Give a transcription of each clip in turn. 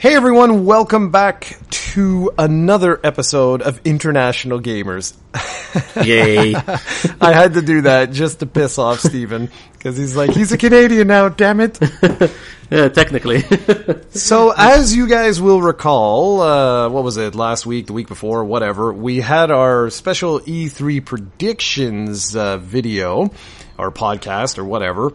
Hey everyone, welcome back to another episode of International Gamers. Yay. I had to do that just to piss off Steven because he's like, he's a Canadian now, damn it. yeah, technically. so as you guys will recall, uh, what was it, last week, the week before, whatever, we had our special E3 predictions uh, video or podcast or whatever.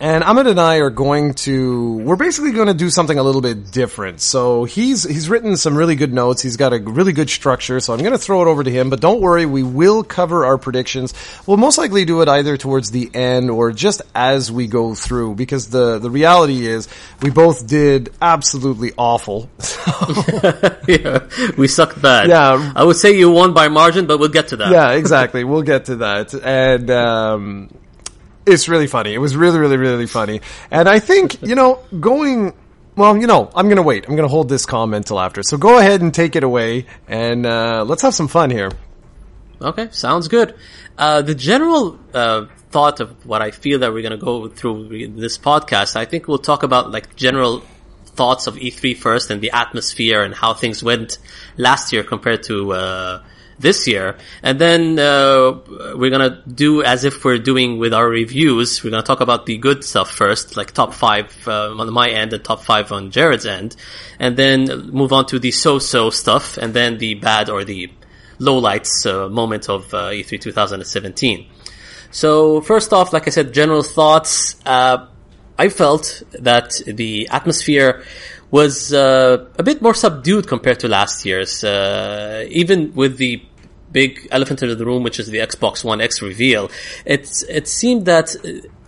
And Ahmed and I are going to, we're basically going to do something a little bit different. So he's, he's written some really good notes. He's got a really good structure. So I'm going to throw it over to him, but don't worry. We will cover our predictions. We'll most likely do it either towards the end or just as we go through because the, the reality is we both did absolutely awful. yeah, we sucked bad. Yeah. I would say you won by margin, but we'll get to that. Yeah, exactly. We'll get to that. And, um, it's really funny. It was really, really, really funny. And I think, you know, going, well, you know, I'm going to wait. I'm going to hold this comment till after. So go ahead and take it away and, uh, let's have some fun here. Okay, sounds good. Uh, the general, uh, thought of what I feel that we're going to go through this podcast, I think we'll talk about like general thoughts of E3 first and the atmosphere and how things went last year compared to, uh, this year. And then uh, we're gonna do as if we're doing with our reviews. We're gonna talk about the good stuff first, like top five uh, on my end and top five on Jared's end, and then move on to the so-so stuff, and then the bad or the lowlights uh, moment of uh, E3 2017. So first off, like I said, general thoughts. Uh, I felt that the atmosphere was uh, a bit more subdued compared to last year's. Uh, even with the big elephant in the room, which is the Xbox One X reveal, it's it seemed that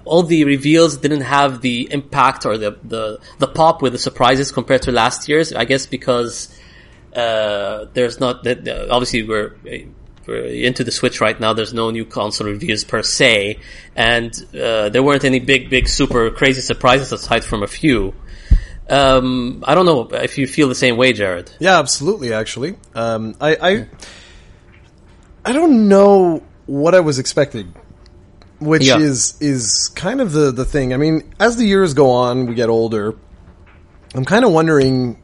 all the reveals didn't have the impact or the the, the pop with the surprises compared to last year's. I guess because uh, there's not that obviously we're we're into the Switch right now. There's no new console reviews per se, and uh, there weren't any big, big, super crazy surprises aside from a few. Um, I don't know if you feel the same way, Jared. Yeah, absolutely. Actually, um, I, I, I don't know what I was expecting, which Yeah. is is kind of the the thing. I mean, as the years go on, we get older. I'm kind of wondering,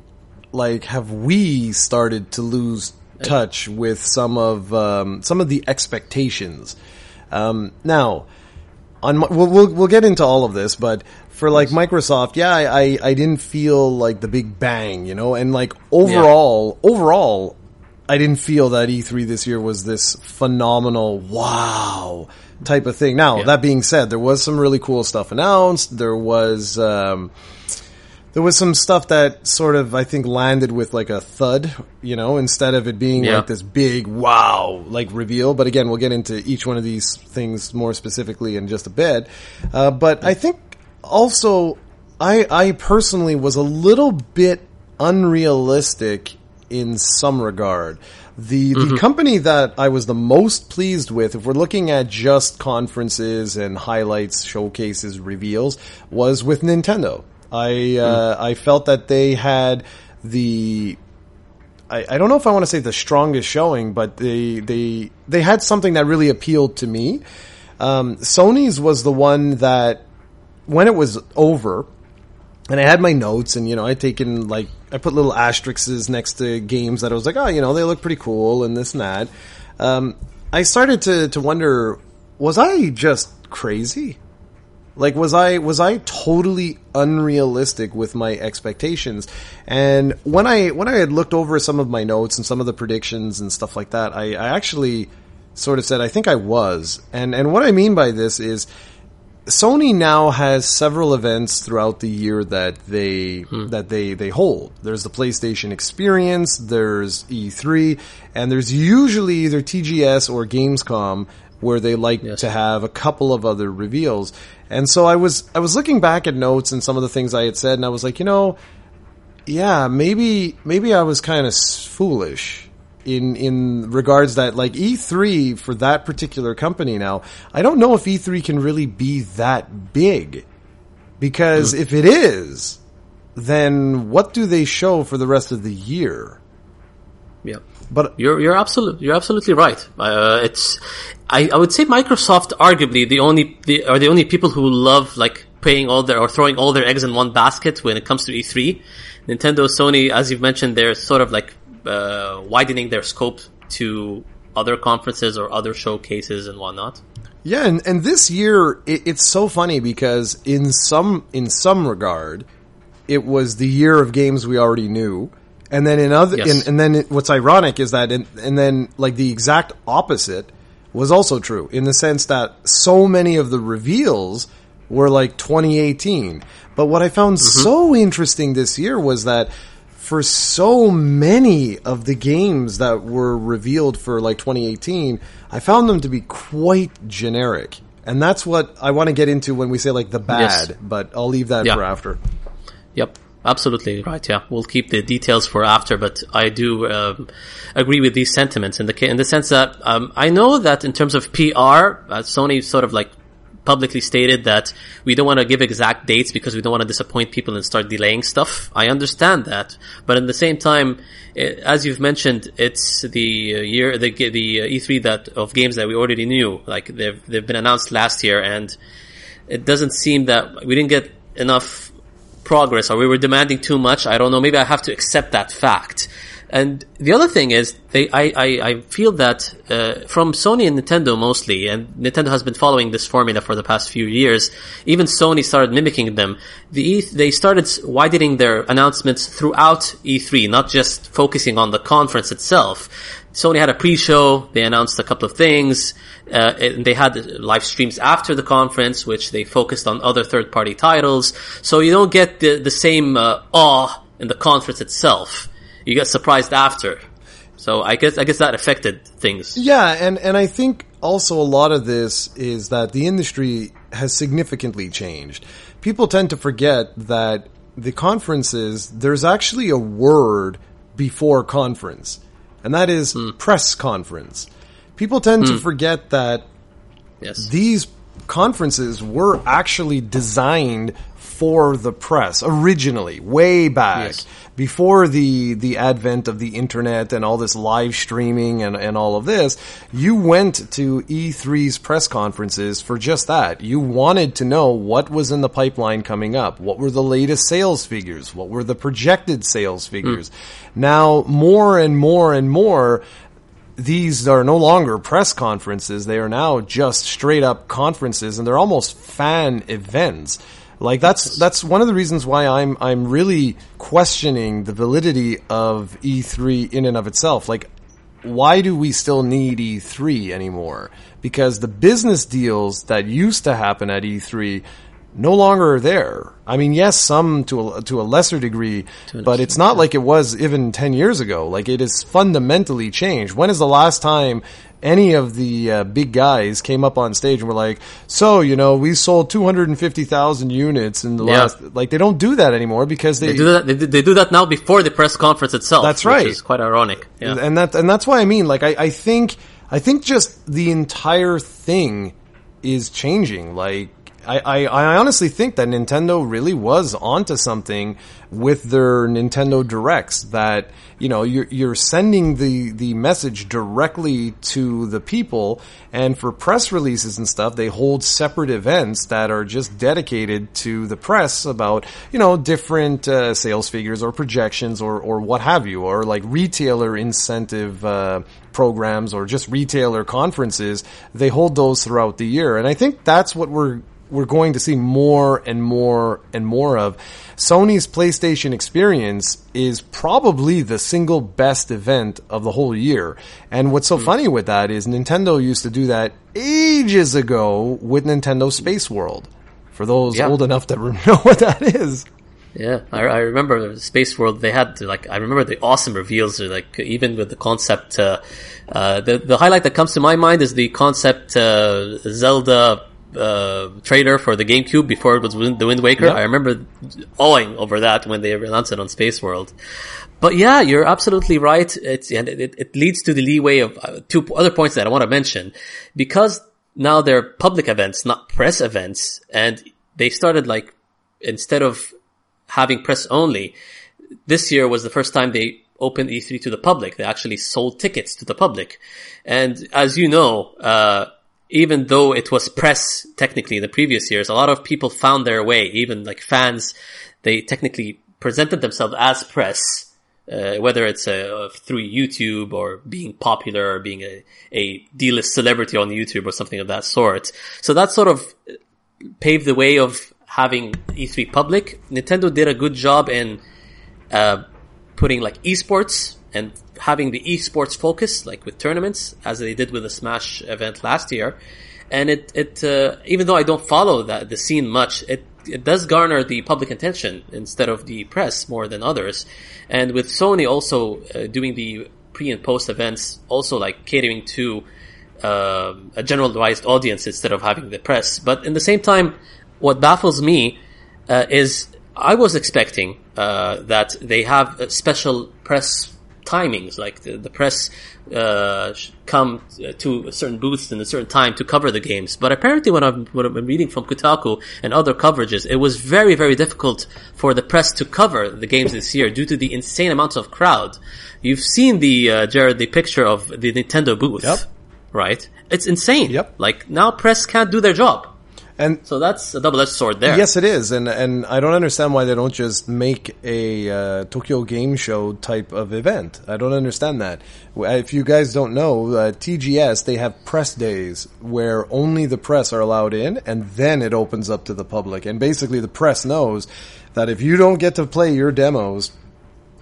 like, have we started to lose touch with some of um, some of the expectations? Um, now, on my, we'll, we'll we'll get into all of this, but for like Microsoft, yeah, I, I I didn't feel like the big bang, you know, and like overall, overall, I didn't feel that E3 this year was this phenomenal wow type of thing. Now, Yeah. that being said, there was some really cool stuff announced. There was um, there was some stuff that sort of I think landed with like a thud, you know, instead of it being Yeah. like this big wow like reveal. But again, we'll get into each one of these things more specifically in just a bit. Uh, but I think also I I personally was a little bit unrealistic in some regard. The the company that I was the most pleased with, if we're looking at just conferences and highlights, showcases, reveals, was with Nintendo. I uh, I felt that they had the I, I don't know if I want to say the strongest showing, but they they they had something that really appealed to me. Um, Sony's was the one that when it was over, and I had my notes, and you know, I'd taken like I put little asterisks next to games that I was like, oh, you know, they look pretty cool, and this and that. Um, I started to to wonder, was I just crazy? Like was I was I totally unrealistic with my expectations? And when I when I had looked over some of my notes and some of the predictions and stuff like that, I, I actually sort of said I think I was. And and what I mean by this is Sony now has several events throughout the year that they hmm. that they they hold. There's the PlayStation Experience, there's E3, and there's usually either TGS or Gamescom where they like Yes. to have a couple of other reveals. And so I was I was looking back at notes and some of the things I had said and I was like, you know, yeah, maybe maybe I was kind of foolish in in regards that like E3 for that particular company now. I don't know if E3 can really be that big because if it is, then what do they show for the rest of the year? Yeah. But You're you're absolutely you're absolutely right. Uh, it's I, I would say Microsoft arguably the only the, are the only people who love like paying all their or throwing all their eggs in one basket when it comes to E3. Nintendo, Sony, as you've mentioned, they're sort of like uh, widening their scope to other conferences or other showcases and whatnot. Yeah, and, and this year it, it's so funny because in some in some regard, it was the year of games we already knew, and then in other Yes. and, and then it, what's ironic is that in, and then like the exact opposite was also true in the sense that so many of the reveals were like 2018. But what I found so interesting this year was that for so many of the games that were revealed for like 2018, I found them to be quite generic. And that's what I want to get into when we say like the bad, Yes. but I'll leave that Yeah. for after. Yep, absolutely right. Yeah, we'll keep the details for after, but I do um, agree with these sentiments in the in the sense that um, I know that in terms of PR, uh, Sony sort of like publicly stated that we don't want to give exact dates because we don't want to disappoint people and start delaying stuff. I understand that, but at the same time, eh, as you've mentioned, it's the uh, year the the uh, E3 that of games that we already knew, like they've they've been announced last year, and it doesn't seem that we didn't get enough progress or we were demanding too much. I don't know. Maybe I have to accept that fact. And the other thing is, they, I, I, I feel that uh, from Sony and Nintendo mostly, and Nintendo has been following this formula for the past few years. Even Sony started mimicking them. The E, they started widening their announcements throughout E3, not just focusing on the conference itself. Sony had a pre-show. They announced a couple of things. Uh, and they had live streams after the conference, which they focused on other third-party titles. So you don't get the, the same uh, awe in the conference itself. You get surprised after. So I guess I guess that affected things. Yeah, and, and I think also a lot of this is that the industry has significantly changed. People tend to forget that the conferences, there's actually a word before conference, and that is hmm. press conference. People tend to hmm. forget that Yes. these conferences were actually designed for the press originally, way back Yes. before the the advent of the internet and all this live streaming and, and all of this. You went to E3's press conferences for just that. You wanted to know what was in the pipeline coming up, what were the latest sales figures, what were the projected sales hmm. figures. Now, more and more and more these are no longer press conferences. They are now just straight up conferences and they're almost fan events. Like that's that's one of the reasons why I'm I'm really questioning the validity of E3 in and of itself. Like why do we still need E3 anymore? Because the business deals that used to happen at E3 no longer are there. I mean, yes, some to a, to a lesser degree, but it's not like it was even 10 years ago. Like it is fundamentally changed. When is the last time any of the uh, big guys came up on stage and were like, so, you know, we sold 250,000 units in the Yeah. last, like they don't do that anymore because They do that. They, do- they do that now before the press conference itself. That's which right. is quite ironic. Yeah. and that and that's why I mean, like, I, I think I think just the entire thing is changing. Like, I, I, I honestly think that Nintendo really was onto something with their Nintendo Directs. That you know, you're you're sending the the message directly to the people, and for press releases and stuff, they hold separate events that are just dedicated to the press about you know different uh, sales figures or projections or or what have you, or like retailer incentive. Uh, programs or just retailer conferences they hold those throughout the year and i think that's what we're we're going to see more and more and more of sony's playstation experience is probably the single best event of the whole year and what's so funny with that is nintendo used to do that ages ago with nintendo space world for those Yeah. old enough to know what that is Yeah, I, I remember Space World. They had like I remember the awesome reveals. Like even with the concept, uh, uh, the the highlight that comes to my mind is the concept uh, Zelda uh, trailer for the GameCube before it was Wind, the Wind Waker. Yeah. I remember awing over that when they announced it on Space World. But yeah, you're absolutely right. It's and it, it leads to the leeway of uh, two other points that I want to mention because now they're public events, not press events, and they started like instead of having press only, this year was the first time they opened E3 to the public. They actually sold tickets to the public. And as you know, uh, even though it was press technically in the previous years, a lot of people found their way, even like fans, they technically presented themselves as press, uh, whether it's uh, through YouTube or being popular or being a, a D-list celebrity on YouTube or something of that sort. So that sort of paved the way of having E3 public. Nintendo did a good job in uh, putting like esports and having the esports focus, like with tournaments, as they did with the Smash event last year. And it, it, uh, even though I don't follow that, the scene much, it, it does garner the public attention instead of the press more than others. And with Sony also uh, doing the pre and post events, also like catering to uh, a generalized audience instead of having the press. But in the same time, what baffles me uh, is I was expecting uh, that they have a special press timings, like the, the press uh, come to certain booths in a certain time to cover the games. But apparently, when I've, when I've been reading from Kotaku and other coverages, it was very, very difficult for the press to cover the games this year due to the insane amounts of crowd. You've seen the uh, Jared the picture of the Nintendo booth, Yep. right? It's insane. Yep. Like now, press can't do their job. And So that's a double-edged sword there. Yes, it is, and and I don't understand why they don't just make a uh, Tokyo Game Show type of event. I don't understand that. If you guys don't know, uh, TGS they have press days where only the press are allowed in, and then it opens up to the public. And basically, the press knows that if you don't get to play your demos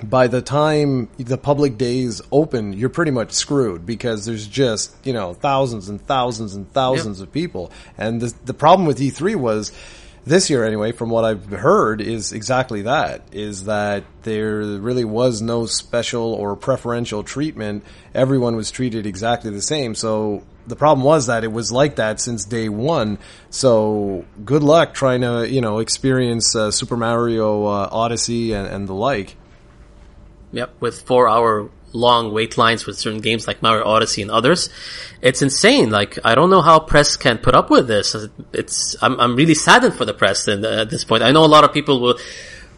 by the time the public days open, you're pretty much screwed because there's just, you know, thousands and thousands and thousands of people. And the, the problem with E3 was, this year anyway, from what I've heard, is exactly that, is that there really was no special or preferential treatment. Everyone was treated exactly the same. So the problem was that it was like that since day one. So good luck trying to, you know, experience uh, Super Mario uh, Odyssey and, and the like. Yep, with four hour long wait lines with certain games like Mario Odyssey and others. It's insane. Like, I don't know how press can put up with this. It's, I'm, I'm really saddened for the press in, at this point. I know a lot of people will,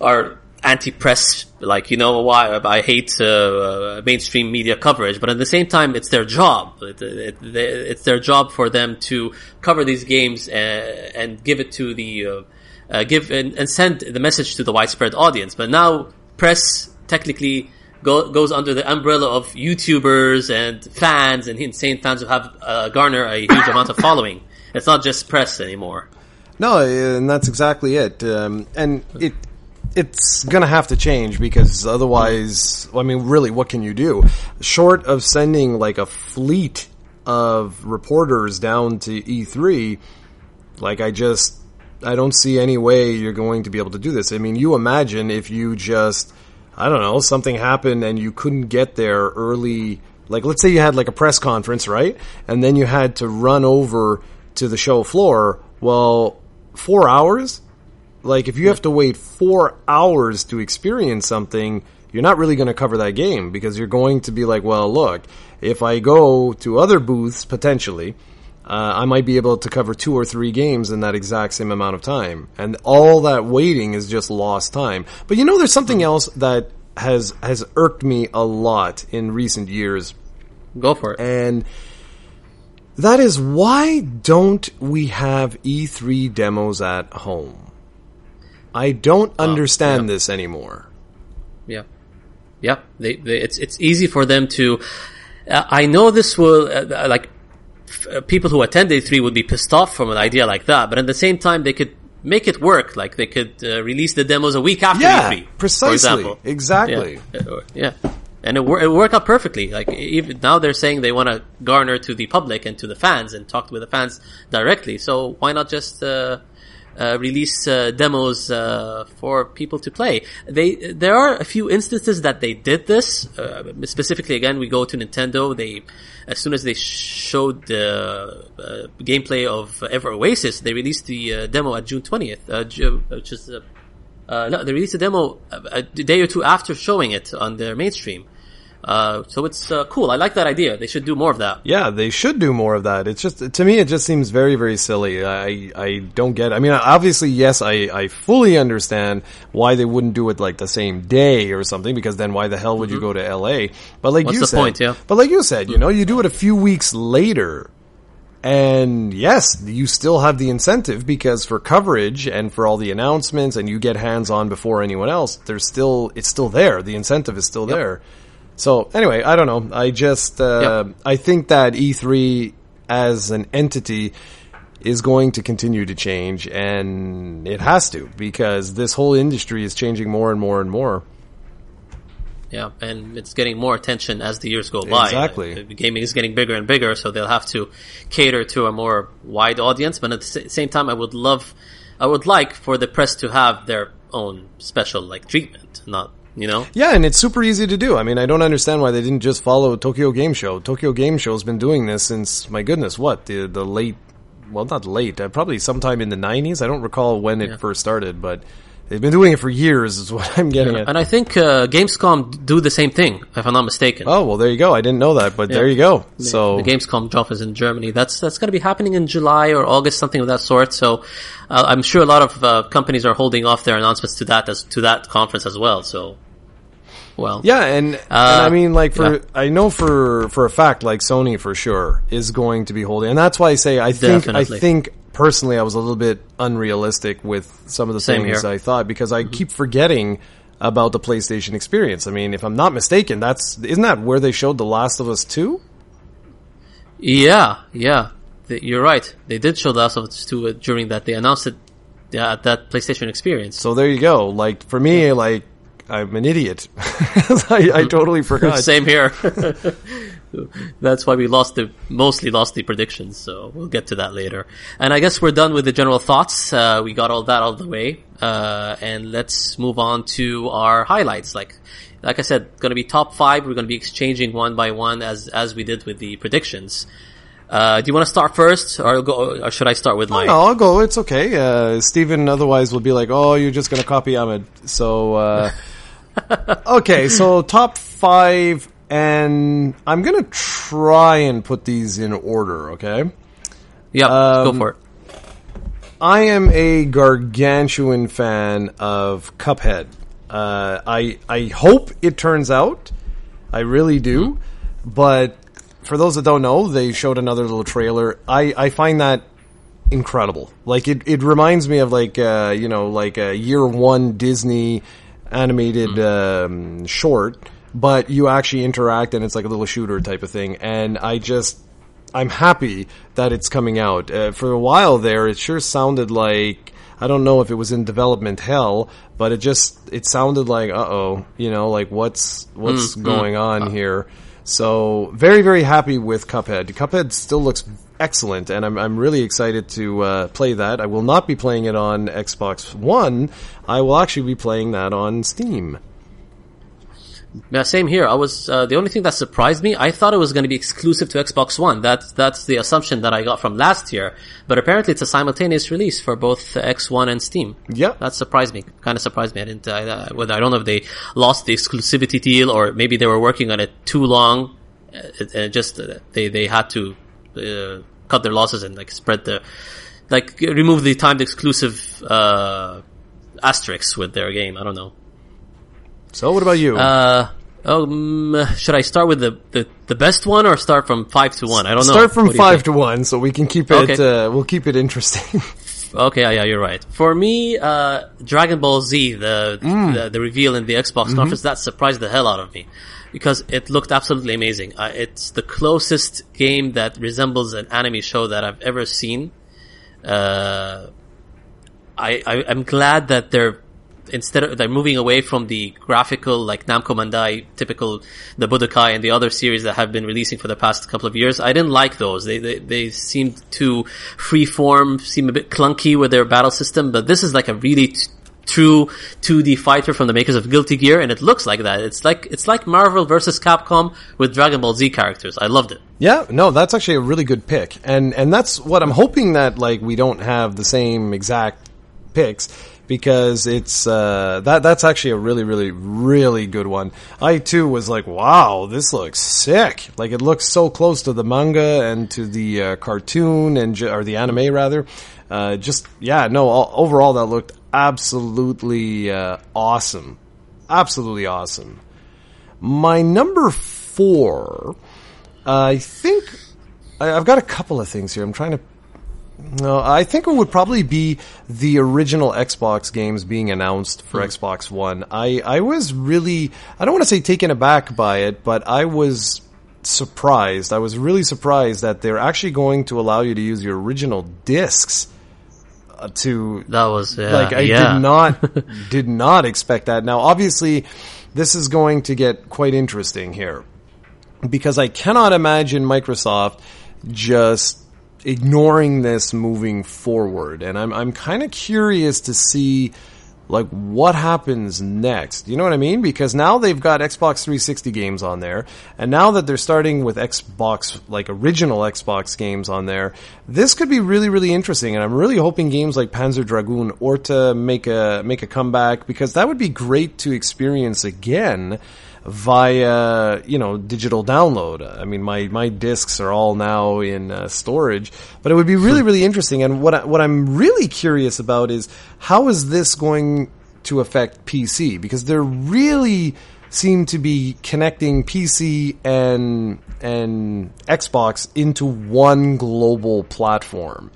are anti-press, like, you know, why I hate, uh, mainstream media coverage, but at the same time, it's their job. It, it, it's their job for them to cover these games and, and give it to the, uh, uh, give and, and send the message to the widespread audience. But now, press technically go, goes under the umbrella of YouTubers and fans and insane fans who have uh, garner a huge amount of following. It's not just press anymore. No, and that's exactly it. Um, and it it's going to have to change because otherwise, I mean, really, what can you do? Short of sending like a fleet of reporters down to E3, like I just I don't see any way you're going to be able to do this. I mean, you imagine if you just I don't know, something happened and you couldn't get there early. Like, let's say you had like a press conference, right? And then you had to run over to the show floor. Well, four hours? Like, if you have to wait four hours to experience something, you're not really going to cover that game because you're going to be like, well, look, if I go to other booths potentially, uh, I might be able to cover two or three games in that exact same amount of time. And all that waiting is just lost time. But you know, there's something else that has, has irked me a lot in recent years. Go for it. And that is why don't we have E3 demos at home? I don't understand yeah. this anymore. Yeah, yeah. They, they, it's it's easy for them to. Uh, I know this will uh, like f- people who attend E3 would be pissed off from an idea like that, but at the same time they could make it work. Like they could uh, release the demos a week after Yeah, E3, precisely. Exactly. Yeah, Uh, yeah. And it, wor- it worked out perfectly. Like even now, they're saying they want to garner to the public and to the fans and talk with the fans directly. So why not just uh, uh, release uh, demos uh, for people to play? They there are a few instances that they did this. Uh, specifically, again, we go to Nintendo. They as soon as they showed the uh, gameplay of Ever Oasis, they released the uh, demo at June twentieth, uh, which is. Uh, uh, no, they released a demo a, a day or two after showing it on their mainstream. Uh, so it's uh, cool. I like that idea. They should do more of that. Yeah, they should do more of that. It's just to me, it just seems very, very silly. I I don't get. It. I mean, obviously, yes, I I fully understand why they wouldn't do it like the same day or something, because then why the hell would you go to L.A. But like Mm-hmm. What's you the said, point, yeah. But like you said, you know, you do it a few weeks later. And yes, you still have the incentive because for coverage and for all the announcements and you get hands on before anyone else, there's still, it's still there. The incentive is still there. So anyway, I don't know. I just, uh, Yep. I think that E3 as an entity is going to continue to change and it has to because this whole industry is changing more and more and more. Yeah, and it's getting more attention as the years go by. Exactly. Uh, gaming is getting bigger and bigger, so they'll have to cater to a more wide audience. But at the same time, I would love, I would like for the press to have their own special like treatment, not you know. Yeah, and it's super easy to do. I mean, I don't understand why they didn't just follow Tokyo Game Show. Tokyo Game Show's been doing this since my goodness, what the the late, well, not late, uh, probably sometime in the '90s. I don't recall when it first started, but they've been doing it for years. Is what I'm getting at. And I think uh, Gamescom do the same thing, if I'm not mistaken. Oh well, there you go. I didn't know that, but there you go. So the Gamescom drop is in Germany. That's that's going to be happening in July or August, something of that sort. So uh, I'm sure a lot of uh, companies are holding off their announcements to that as to that conference as well. So, well, Yeah, and, and I mean, like for yeah. I know for for a fact, like Sony for sure is going to be holding, and that's why I say I think Definitely. I think personally I was a little bit unrealistic with some of the Same things here. I thought because I keep forgetting about the PlayStation experience. I mean, if I'm not mistaken, that's isn't that where they showed The Last of Us Two? yeah, yeah. Th- You're right. They did show the Last of Us 2 uh, during that. They announced it yeah, at that PlayStation experience. So there you go. Like for me, like I'm an idiot. I, I totally forgot. Same here. That's why we lost the mostly lost the predictions. So we'll get to that later. And I guess we're done with the general thoughts. Uh, we got all that out of the way, uh, and let's move on to our highlights. Like, like I said, going to be top five. We're going to be exchanging one by one as as we did with the predictions. Uh, do you want to start first, or go, or should I start with mine? No, I'll go. It's okay. Uh, Steven otherwise will be like, oh, you're just going to copy Ahmed. So, uh, okay, so top five, and I'm going to try and put these in order, okay? Yeah, go Um, for it. I am a gargantuan fan of Cuphead. Uh, I I hope it turns out. I really do. But for those that don't know, they showed another little trailer. I, I find that incredible. Like it, it reminds me of like uh, you know like a year one Disney animated um, short, but you actually interact and it's like a little shooter type of thing. And I just I'm happy that it's coming out. Uh, for a while there, it sure sounded like I don't know if it was in development hell, but it just it sounded like uh oh, you know, like what's what's going on here. So very very happy with Cuphead. Cuphead still looks excellent, and I'm I'm really excited to uh, play that. I will not be playing it on Xbox One. I will actually be playing that on Steam. Yeah, same here. I was uh, the only thing that surprised me. I thought it was going to be exclusive to Xbox One. That's that's the assumption that I got from last year. But apparently, it's a simultaneous release for both uh, X1 and Steam. Yeah, that surprised me. Kind of surprised me. I didn't. I, uh, whether I don't know if they lost the exclusivity deal or maybe they were working on it too long, uh, it, and just uh, they they had to uh, cut their losses and like spread the like remove the timed exclusive uh, asterisks with their game. I don't know. So what about you? Uh, um, should I start with the, the, the best one or start from five to one? I don't know. Start from five to one, so we can keep it. Okay. Uh, we'll keep it interesting. Okay, yeah, yeah, you're right. For me, uh, Dragon Ball Z, the, Mm. the the reveal in the Xbox Mm-hmm. conference, that surprised the hell out of me because it looked absolutely amazing. Uh, it's the closest game that resembles an anime show that I've ever seen. Uh, I, I I'm glad that they're instead of they're moving away from the graphical like Namco Bandai typical the Budokai and the other series that have been releasing for the past couple of years. I didn't like those. They they, they seemed too freeform, seem a bit clunky with their battle system. But this is like a really t- true 2D fighter from the makers of Guilty Gear, and it looks like that. It's like it's like Marvel versus Capcom with Dragon Ball Z characters. I loved it. Yeah, no, that's actually a really good pick, and and that's what I'm hoping that like we don't have the same exact picks because it's uh, that that's actually a really really really good one. I too was like, wow, this looks sick. Like it looks so close to the manga and to the uh, cartoon and or the anime rather. Uh, just yeah, no, all, overall that looked absolutely uh, awesome, absolutely awesome. My number four. I think I, have got a couple of things here. I'm trying to. No, I think it would probably be the original Xbox games being announced for mm. Xbox One. I I was really I don't want to say taken aback by it, but I was surprised. I was really surprised that they're actually going to allow you to use your original discs uh, to that was yeah, like I yeah. did not did not expect that. Now, obviously, this is going to get quite interesting here because I cannot imagine Microsoft just ignoring this moving forward. And I'm, I'm kind of curious to see like what happens next. You know what I mean? Because now they've got Xbox 360 games on there, and now that they're starting with Xbox like original Xbox games on there, this could be really really interesting. And I'm really hoping games like Panzer Dragoon Orta make a make a comeback because that would be great to experience again via you know digital download. I mean, my my discs are all now in uh, storage, but it would be really really interesting. And what I, what I'm really curious about is how is this going to affect PC because they're really seem to be connecting PC and and Xbox into one global platform.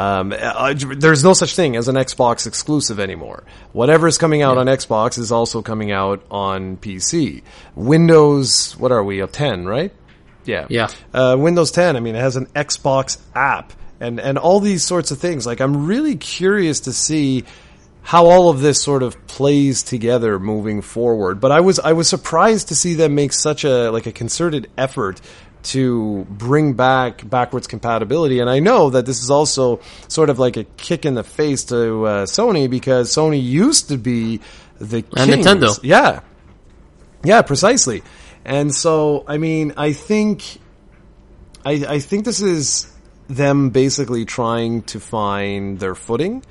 Um, uh, there's no such thing as an Xbox exclusive anymore. Whatever is coming out yeah. on Xbox is also coming out on PC. Windows, what are we, of 10, right? Yeah. Yeah. Uh, Windows 10, I mean, it has an Xbox app and, and all these sorts of things. Like, I'm really curious to see how all of this sort of plays together moving forward. But I was, I was surprised to see them make such a, like a concerted effort to bring back backwards compatibility. And I know that this is also sort of like a kick in the face to uh, Sony because Sony used to be the and. Nintendo. Yeah, yeah, precisely. And so, I mean, I think, I, I think this is them basically trying to find their footing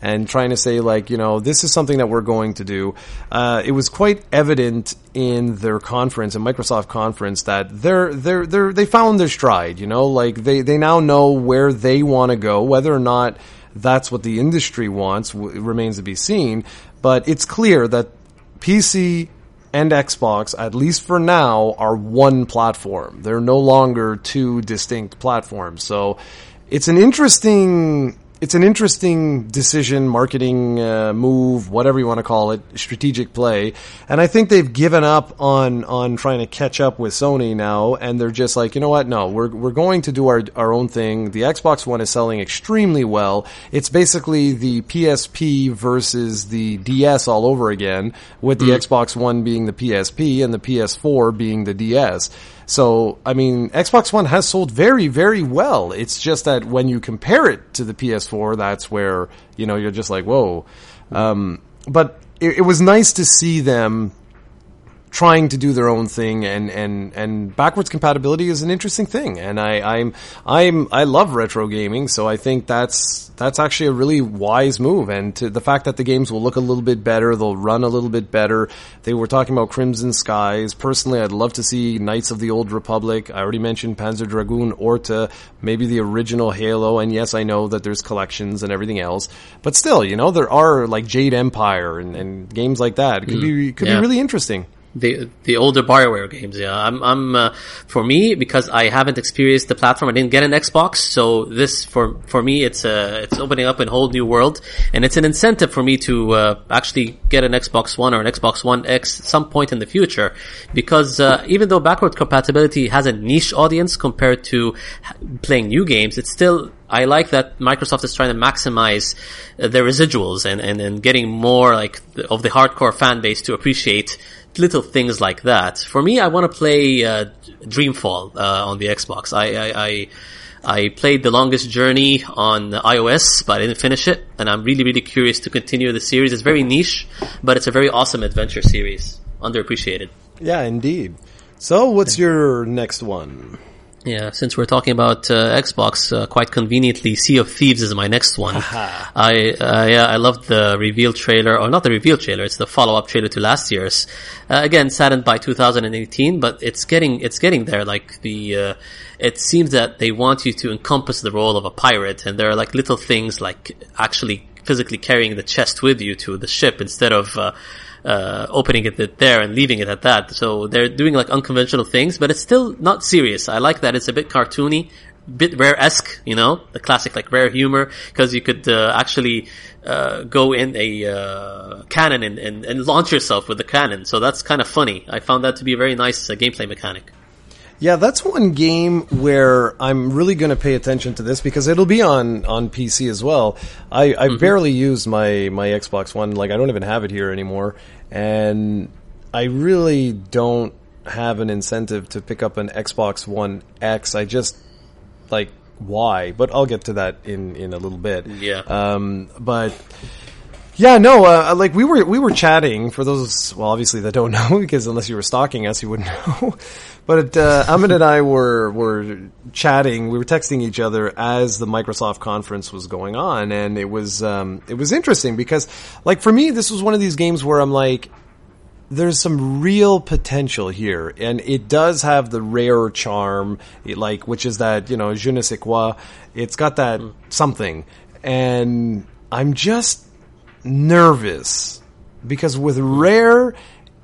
and trying to say like you know this is something that we're going to do. Uh, it was quite evident in their conference, in Microsoft conference, that they're they're they're they found their stride. You know, like they they now know where they want to go, whether or not that's what the industry wants w- remains to be seen. But it's clear that PC and Xbox, at least for now, are one platform. They're no longer two distinct platforms. So it's an interesting it's an interesting decision, marketing uh, move, whatever you want to call it, strategic play. And I think they've given up on on trying to catch up with Sony now, and they're just like, you know what? No, we're we're going to do our our own thing. The Xbox One is selling extremely well. It's basically the PSP versus the DS all over again, with the mm. Xbox One being the PSP and the PS4 being the DS. So, I mean, Xbox One has sold very, very well. It's just that when you compare it to the PS4, that's where, you know, you're just like, whoa. Um, but it, it was nice to see them trying to do their own thing and, and, and backwards compatibility is an interesting thing. And I, I'm, I'm, I love retro gaming. So I think that's, that's actually a really wise move. And to the fact that the games will look a little bit better, they'll run a little bit better. They were talking about Crimson Skies. Personally, I'd love to see Knights of the Old Republic. I already mentioned Panzer Dragoon Orta, maybe the original Halo. And yes, I know that there's collections and everything else, but still, you know, there are like Jade Empire and, and games like that. It could mm, be, could yeah. be really interesting the the older Bioware games. Yeah, I'm I'm uh, for me because I haven't experienced the platform. I didn't get an Xbox, so this for for me it's uh it's opening up a whole new world, and it's an incentive for me to uh, actually get an Xbox One or an Xbox One X some point in the future, because uh, even though backward compatibility has a niche audience compared to playing new games, it's still I like that Microsoft is trying to maximize uh, their residuals and, and, and getting more like of the hardcore fan base to appreciate little things like that. For me, I want to play uh, Dreamfall uh, on the Xbox. I, I, I I played The Longest Journey on iOS, but I didn't finish it, and I'm really, really curious to continue the series. It's very niche, but it's a very awesome adventure series. Underappreciated. Yeah, indeed. So, what's your next one? Yeah, since we're talking about uh, Xbox, uh, quite conveniently, Sea of Thieves is my next one. I uh, yeah, I loved the reveal trailer, or not the reveal trailer. It's the follow-up trailer to last year's. Uh, again, saddened by 2018, but it's getting it's getting there. Like the, uh, it seems that they want you to encompass the role of a pirate, and there are like little things like actually physically carrying the chest with you to the ship instead of uh, opening it there and leaving it at that. So they're doing like unconventional things, but it's still not serious. I like that it's a bit cartoony, bit rare esque, you know, the classic like rare humor because you could uh, actually uh, go in a uh, cannon and, and, and, launch yourself with the cannon. So that's kind of funny. I found that to be a very nice uh, gameplay mechanic. Yeah, that's one game where I'm really going to pay attention to this because it'll be on, on PC as well. I, I mm-hmm. barely use my, my Xbox One. Like, I don't even have it here anymore. And I really don't have an incentive to pick up an Xbox One X. I just, like, why? But I'll get to that in, in a little bit. Yeah. Um, but yeah, no, uh, like we were we were chatting for those. Well, obviously they don't know because unless you were stalking us, you wouldn't know. but uh, Ahmed and I were were chatting. We were texting each other as the Microsoft conference was going on, and it was um, it was interesting because, like, for me, this was one of these games where I'm like, there's some real potential here, and it does have the rare charm, like which is that you know je ne sais quoi. It's got that mm. something, and I'm just nervous because with Rare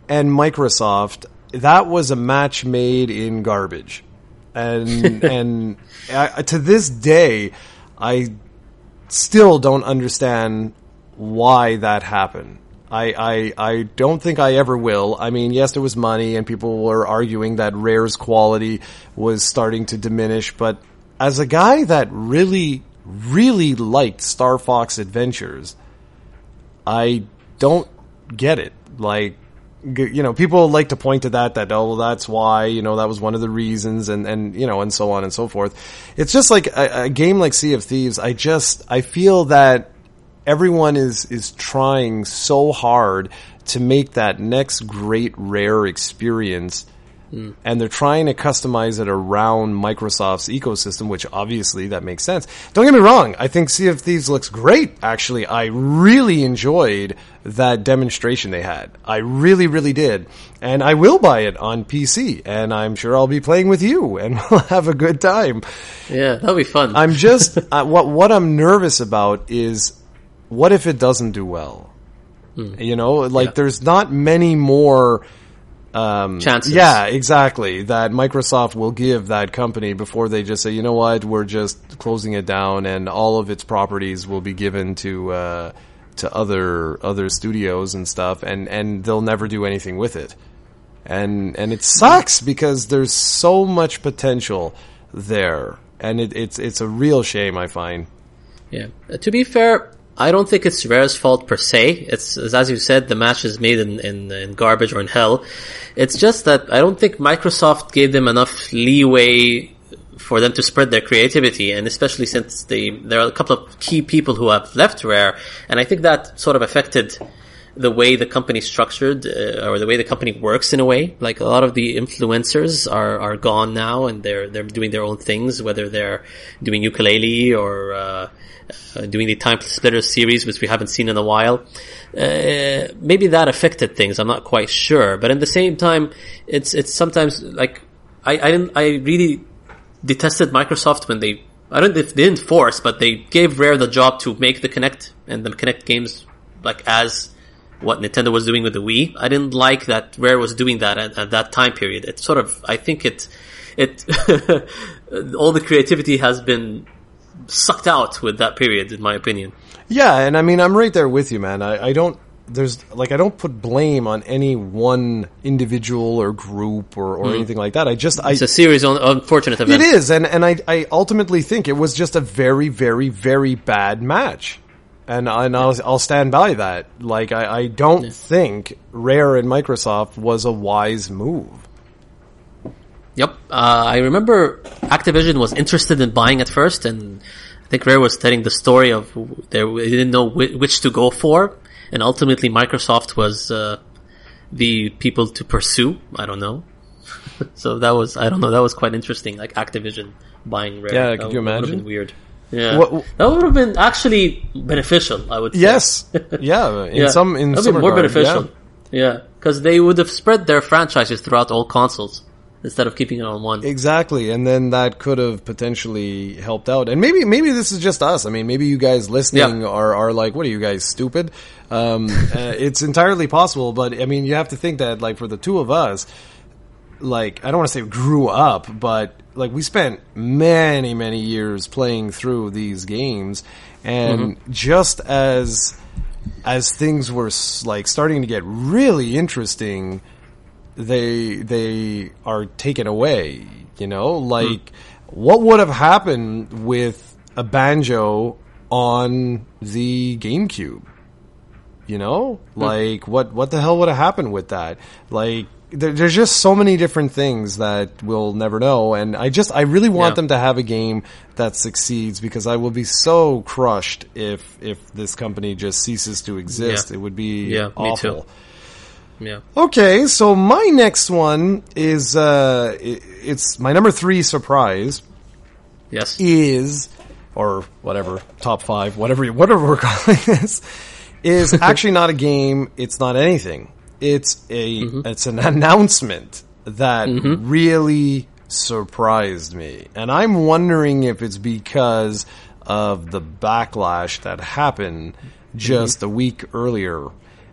and Microsoft, that was a match made in garbage, and and I, to this day, I still don't understand why that happened. I, I, I don't think I ever will. I mean, yes, there was money and people were arguing that Rare's quality was starting to diminish, but as a guy that really, really liked Star Fox Adventures, I don't get it. Like, you know, people like to point to that, that, oh, that's why, you know, that was one of the reasons and, and, you know, and so on and so forth. It's just like a, a game like Sea of Thieves. I just, I feel that everyone is, is trying so hard to make that next great rare experience Mm. And they're trying to customize it around Microsoft's ecosystem, which obviously that makes sense. Don't get me wrong. I think Sea of Thieves looks great. Actually, I really enjoyed that demonstration they had. I really, really did. And I will buy it on PC and I'm sure I'll be playing with you and we'll have a good time. Yeah, that'll be fun. I'm just, uh, what, what I'm nervous about is what if it doesn't do well? Mm. You know, like yeah. there's not many more, um, chances. Yeah, exactly. That Microsoft will give that company before they just say, you know what, we're just closing it down, and all of its properties will be given to uh, to other other studios and stuff, and and they'll never do anything with it. And and it sucks because there's so much potential there, and it, it's it's a real shame. I find. Yeah. Uh, to be fair, I don't think it's Rare's fault per se. It's as you said, the match is made in, in, in, garbage or in hell. It's just that I don't think Microsoft gave them enough leeway for them to spread their creativity, and especially since they there are a couple of key people who have left Rare, and I think that sort of affected the way the company structured uh, or the way the company works in a way. Like a lot of the influencers are are gone now, and they're they're doing their own things, whether they're doing Yooka-Laylee or uh, uh, doing the Time Splitter series, which we haven't seen in a while. Uh, maybe that affected things. I'm not quite sure, but at the same time, it's it's sometimes like I I didn't I really detested Microsoft when they I don't if they didn't force, but they gave Rare the job to make the Kinect and the Kinect games like as what Nintendo was doing with the Wii. I didn't like that Rare was doing that at, at that time period. It sort of I think it it all the creativity has been sucked out with that period, in my opinion. Yeah, and I mean, I'm right there with you, man. I, I don't. There's like I don't put blame on any one individual or group or, or mm. anything like that. I just it's I, a series of unfortunate events. It is, and and I I ultimately think it was just a very very very bad match, and and I'll I'll stand by that. Like I I don't yeah. think Rare and Microsoft was a wise move. Yep. Uh, I remember Activision was interested in buying at first, and I think Rare was telling the story of they, didn't know which to go for, and ultimately Microsoft was uh, the people to pursue. I don't know. so that was I don't know. That was quite interesting. Like Activision buying Rare. Yeah, that could you imagine? weird. Yeah, what, that would have been actually beneficial. I would. Say. Yes. Yeah. In yeah. some in some more regard, beneficial. Yeah, because yeah. they would have spread their franchises throughout all consoles instead of keeping it on one. Exactly, and then that could have potentially helped out. And maybe maybe this is just us. I mean, maybe you guys listening yeah. are are like, what are you guys stupid? Um, uh, it's entirely possible, but I mean, you have to think that like for the two of us. Like I don't want to say grew up, but like we spent many many years playing through these games, and mm-hmm. just as as things were like starting to get really interesting, they they are taken away. You know, mm-hmm. like what would have happened with a banjo on the GameCube? You know, hmm. like what what the hell would have happened with that? Like there, there's just so many different things that we'll never know, and I just I really want Yeah. them to have a game that succeeds because I will be so crushed if if this company just ceases to exist. Yeah. It would be Yeah, me too. awful. Yeah. Okay, so my next one is uh, i- it's my number three surprise Yes. is or whatever top five whatever whatever we're calling this is actually not a game. It's not anything. It's a mm-hmm. it's an announcement that mm-hmm. really surprised me, and I'm wondering if it's because of the backlash that happened just mm-hmm. a week earlier.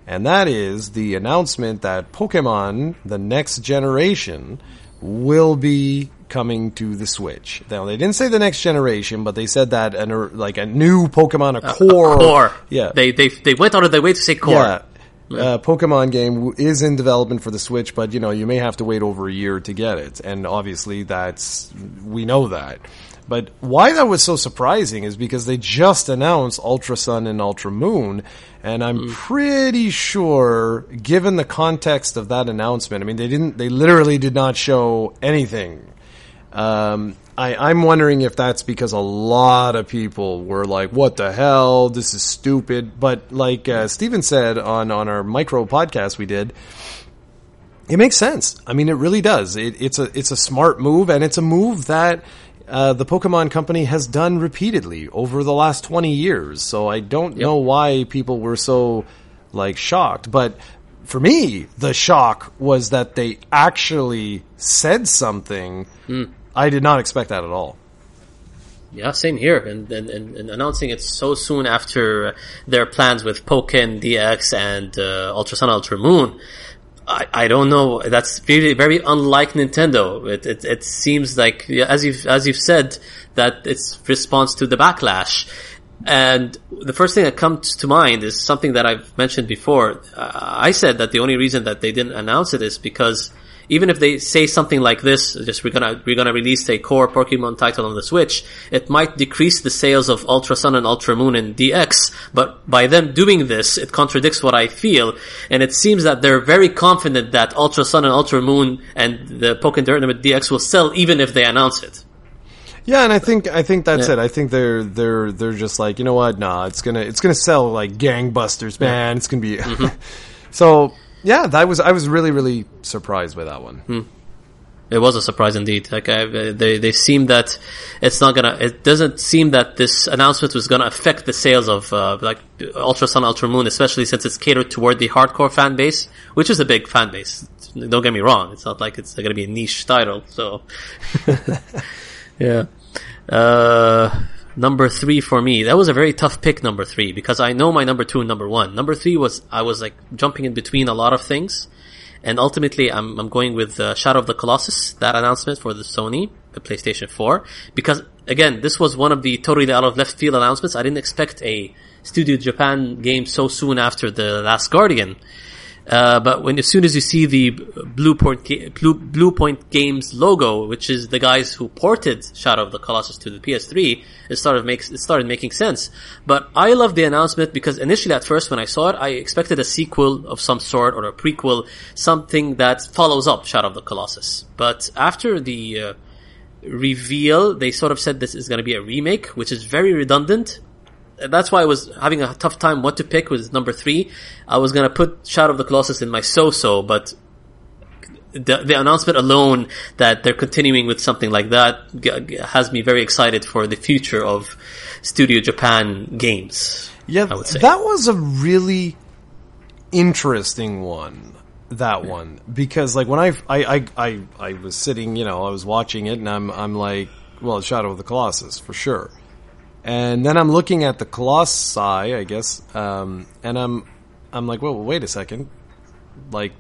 And that is the announcement that Pokemon, the next generation, will be coming to the Switch. Now they didn't say the next generation, but they said that an, er, like a new Pokemon, a core, Core. yeah, They they they went out of their way to say core. yeah. Uh, Pokemon game is in development for the Switch, but you know you may have to wait over a year to get it, and obviously that's we know that. But why that was so surprising is because they just announced Ultra Sun and Ultra Moon, and I'm pretty sure, given the context of that announcement, I mean they didn't, they literally did not show anything. Um, I, I'm wondering if that's because a lot of people were like, "What the hell? This is stupid." But like uh, Steven said on on our micro podcast we did, it makes sense. I mean, it really does. It, it's a it's a smart move, and it's a move that uh, the Pokemon Company has done repeatedly over the last twenty years. So I don't know why people were so like shocked, but. For me, the shock was that they actually said something. I did not expect that at all. Yeah, same here. And, and, and, announcing it so soon after uh, their plans with Pokken DX and uh, Ultra Sun, Ultra Moon. I, I don't know. That's really very unlike Nintendo. It, it, it seems like, as you've, as you've said, that it's response to the backlash. And the first thing that comes to mind is something that I've mentioned before. Uh, I said that the only reason that they didn't announce it is because even if they say something like this, just we're gonna we're gonna release a core Pokemon title on the Switch, it might decrease the sales of Ultra Sun and Ultra Moon and DX. But by them doing this, it contradicts what I feel, and it seems that they're very confident that Ultra Sun and Ultra Moon and the Pokemon Tournament DX will sell even if they announce it. Yeah, and I think I think that's Yeah. it. I think they're they're they're just like you know what? Nah, it's gonna it's gonna sell like gangbusters, man. It's gonna be mm-hmm. so. Yeah, that was I was really really surprised by that one. It was a surprise indeed. Like I, they they seem that it's not gonna. It doesn't seem that this announcement was gonna affect the sales of uh, like Ultra Sun, Ultra Moon, especially since it's catered toward the hardcore fan base, which is a big fan base. Don't get me wrong. It's not like it's gonna be a niche title. So yeah. Uh, number three for me. That was a very tough pick, number three, because I know my number two and number one. Number three was, I was like jumping in between a lot of things. And ultimately, I'm, I'm going with uh, Shadow of the Colossus, that announcement for the Sony, the PlayStation 4. Because, again, this was one of the totally out of left field announcements. I didn't expect a Studio Japan game so soon after The Last Guardian. Uh, but when as soon as you see the Bluepoint Blue, Bluepoint Games logo, which is the guys who ported Shadow of the Colossus to the PS3, it started makes it started making sense. But I love the announcement because initially at first when I saw it, I expected a sequel of some sort or a prequel, something that follows up Shadow of the Colossus. But after the uh, reveal, they sort of said this is going to be a remake, which is very redundant that's why I was having a tough time what to pick was number three. I was gonna put Shadow of the Colossus in my so-so, but the, the announcement alone that they're continuing with something like that g- g- has me very excited for the future of Studio Japan games. Yeah, I would say. that was a really interesting one. That one because like when I I, I I I was sitting, you know, I was watching it and I'm I'm like, well, Shadow of the Colossus for sure. And then I'm looking at the Colossi, I guess, um, and I'm I'm like, well, wait a second, like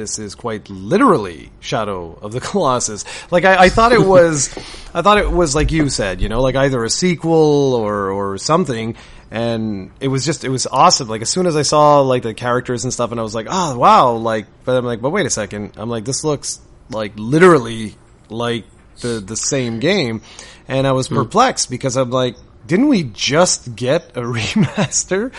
this is quite literally Shadow of the Colossus. Like I, I thought it was, I thought it was like you said, you know, like either a sequel or or something. And it was just, it was awesome. Like as soon as I saw like the characters and stuff, and I was like, oh wow, like. But I'm like, but wait a second. I'm like, this looks like literally like the the same game, and I was hmm. perplexed because I'm like, didn't we just get a remaster?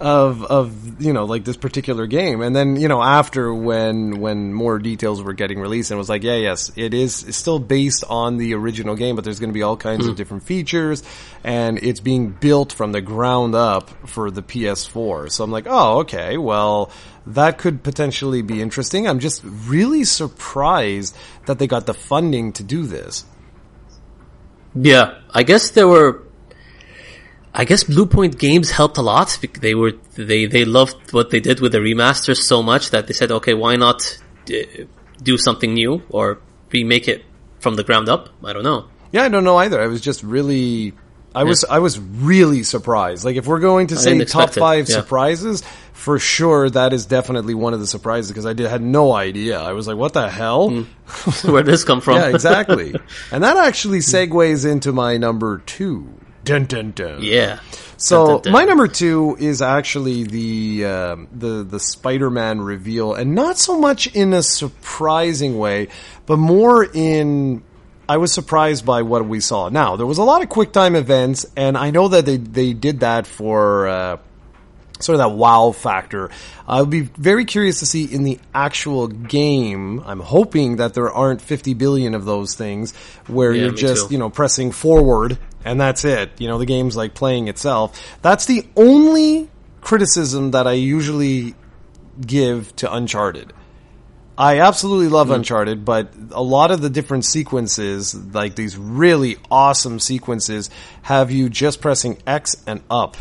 Of of you know like this particular game. And then you know after when when more details were getting released and it was like yeah yes it is it's still based on the original game but there's going to be all kinds of hmm. different features and it's being built from the ground up for the PS4 so I'm like oh okay well that could potentially be interesting. I'm just really surprised that they got the funding to do this. Yeah, I guess there were. I guess Bluepoint Games helped a lot. They were they they loved what they did with the remasters so much that they said, okay, why not uh, do something new or remake it from the ground up? I don't know. Yeah, I don't know either. I was just really, I was, I was really surprised. Like, if we're going to say top five yeah. surprises, for sure, that is definitely one of the surprises because I did had no idea. I was like, what the hell? Where did this come from? yeah, exactly. and that actually segues into my number two. Dun dun dun. yeah. So Dun, dun, dun. my number two is actually the um, the the Spider-Man reveal, and not so much in a surprising way, but more in I was surprised by what we saw. Now there was a lot of quick time events, and I know that they they did that for. Uh, sort of that wow factor. I'll be very curious to see in the actual game. I'm hoping that there aren't 50 billion of those things where Yeah, you're just, too. you know, pressing forward and that's it. You know, the game's like playing itself. That's the only criticism that I usually give to Uncharted. I absolutely love Hmm. Uncharted, but a lot of the different sequences, like these really awesome sequences, have you just pressing X and up.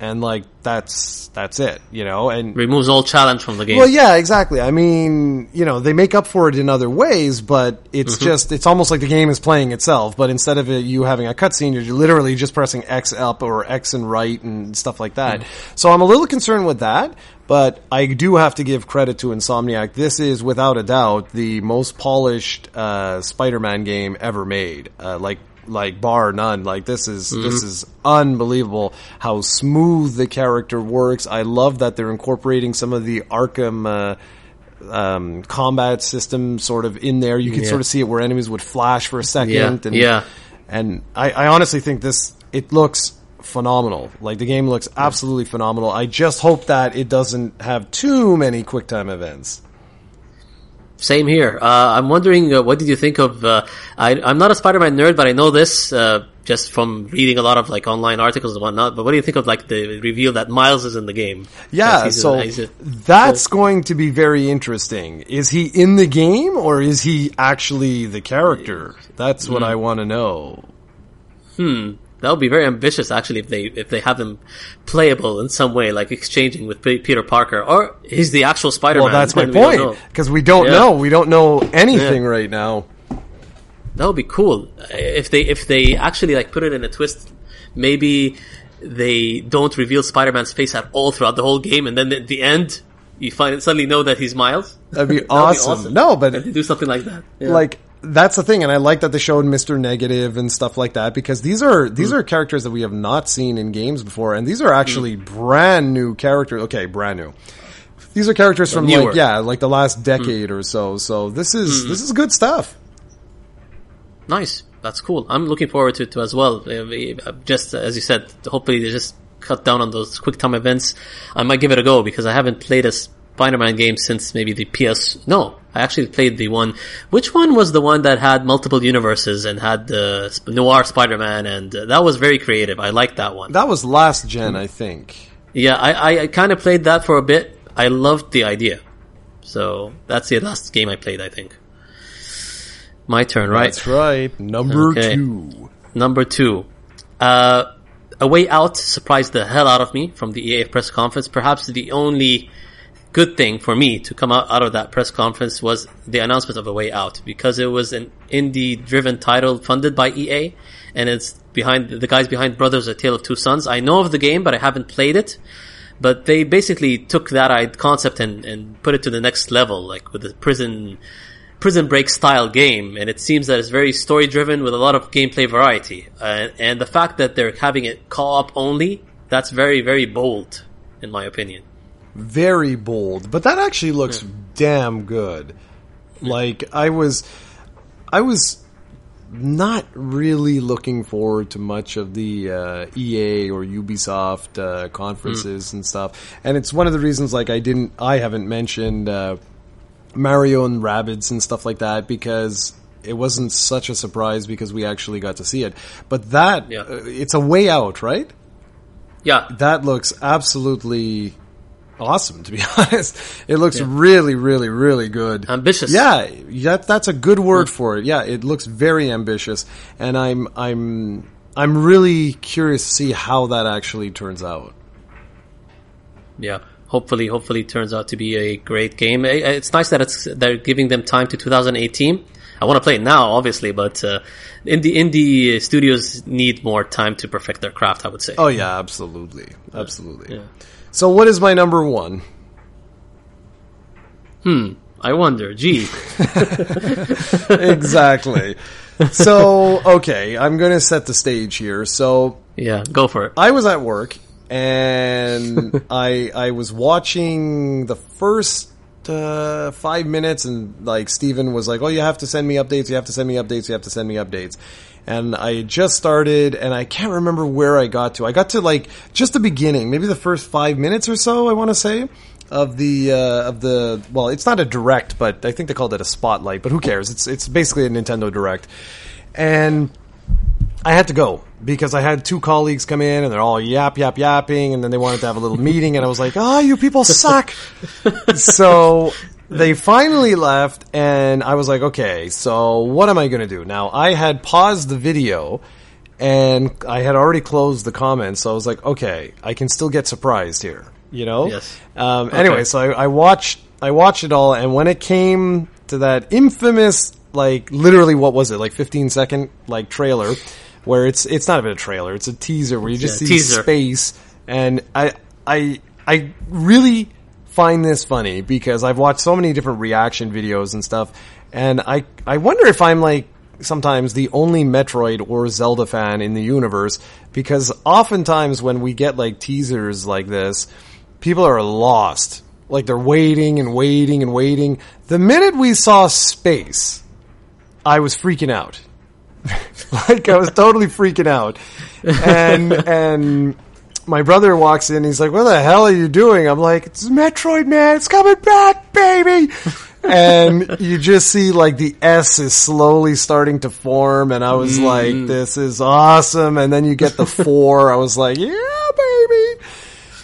And like that's that's it, you know. And Removes all challenge from the game. well, yeah, exactly. I mean, you know, they make up for it in other ways, but it's Mm-hmm. just, it's almost like the game is playing itself, but instead of it, you having a cutscene, you're literally just pressing X up or X and right and stuff like that. Mm-hmm. So I'm a little concerned with that, but I do have to give credit to Insomniac. This is, without a doubt, the most polished, uh, Spider-Man game ever made. Uh, like, like bar none. Like this is this is unbelievable how smooth the character works. I love that they're incorporating some of the Arkham uh, um, combat system sort of in there. You can Yeah. sort of see it where enemies would flash for a second. Yeah, and, yeah. And I, I honestly think this it looks phenomenal. Like the game looks absolutely phenomenal. I just hope that it doesn't have too many QuickTime events. Same here. Uh, I'm wondering, uh, what did you think of? Uh, I, I'm not a Spider-Man nerd, but I know this uh, just from reading a lot of like online articles and whatnot. But what do you think of like the reveal that Miles is in the game? Yeah, so a- that's going to be very interesting. Is he in the game or is he actually the character? That's what I want to know. That would be very ambitious, actually, if they if they have him playable in some way, like exchanging with P- Peter Parker, or he's the actual Spider-Man. Well, that's my and we don't know. point because we don't Yeah. know. We don't know anything right now. That would be cool if they if they actually like put it in a twist. Maybe they don't reveal Spider-Man's face at all throughout the whole game, and then at the end you find suddenly know that he's Miles. That'd be, That would awesome. No, but do something like that. Yeah. like that's the thing, and I like that they showed Mister Negative and stuff like that because these are these Mm. are characters that we have not seen in games before, and these are actually Mm. brand new characters. Okay, brand new. These are characters from newer. Mm. like yeah, like the last decade or so. So this is this is good stuff. Nice. That's cool. I'm looking forward to it too as well. Uh, uh, Just as you said, hopefully they just cut down on those quick time events. I might give it a go because I haven't played a Spider-Man game since maybe the PS. No, I actually played the one. Which one was the one that had multiple universes and had the Noir Spider-Man? And uh, that was very creative. I liked that one. That was last gen, I think. Yeah, I, I, I kind of played that for a bit. I loved the idea. So that's the last game I played, I think. My turn, right? That's right. Number Okay. two. Number two, uh, A Way Out surprised the hell out of me from the EA press conference. Perhaps the only good thing for me to come out, out of that press conference was the announcement of A Way Out because it was an indie driven title funded by EA and it's behind the guys behind Brothers A Tale of Two Sons. I know of the game, but I haven't played it. but they basically took that concept and, and put it to the next level, like with the prison prison break style game, and it seems that it's very story driven with a lot of gameplay variety. Uh, and the fact that they're having it co-op only, that's very very bold, in my opinion. Very bold, but that actually looks damn good. Like I was, I was not really looking forward to much of the uh, EA or Ubisoft uh, conferences and stuff, and it's one of the reasons like I didn't, I haven't mentioned uh, Mario and Rabbids and stuff like that because. It wasn't such a surprise because we actually got to see it, but that Yeah. uh, it's a way out, right? Yeah, that looks absolutely awesome to be honest it looks really really really good Ambitious. yeah that, that's a good word for it yeah it looks very ambitious and i'm i'm i'm really curious to see how that actually turns out yeah. Hopefully, hopefully, it turns out to be a great game. It's nice that it's they're giving them time to 2018. I want to play it now, obviously, but uh, indie indie studios need more time to perfect their craft. I would say. oh yeah absolutely absolutely Yeah. So what is my number one Hmm. I wonder. Gee, exactly so okay i'm gonna set the stage here so yeah, go for it. I was at work and I I was watching the first uh, five minutes, and like Steven was like, "Oh, you have to send me updates. You have to send me updates. You have to send me updates." And I had just started, and I can't remember where I got to. I got to like just the beginning, maybe the first five minutes or so. I want to say of the uh, of the well, it's not a direct, but I think they called it a spotlight. But who cares? It's it's basically a Nintendo Direct, and I had to go because I had two colleagues come in and they're all yap yap yapping, and then they wanted to have a little meeting, and I was like, "Oh, you people suck." so they finally left, and I was like, "Okay, so what am I going to do now?" I had paused the video. And I had already closed the comments, so I was like, "Okay, I can still get surprised here." You know? Yes. Um, Anyway, so I, I watched I watched it all, and when it came to that infamous, like literally, what was it, like fifteen second like trailer, where it's it's not even a trailer, it's a teaser where you just Yeah, see teaser. space, and I I I really find this funny because I've watched so many different reaction videos and stuff, and I I wonder if I'm like sometimes the only Metroid or Zelda fan in the universe because oftentimes when we get like teasers like this, people are lost. Like they're waiting and waiting and waiting. The minute we saw space, I was freaking out. like I was totally freaking out. And and my brother walks in, he's like, What the hell are you doing? I'm like, It's Metroid man, it's coming back, baby and you just see like the S is slowly starting to form, and I was like, "This is awesome!" And then you get the four. I was like, "Yeah, baby!"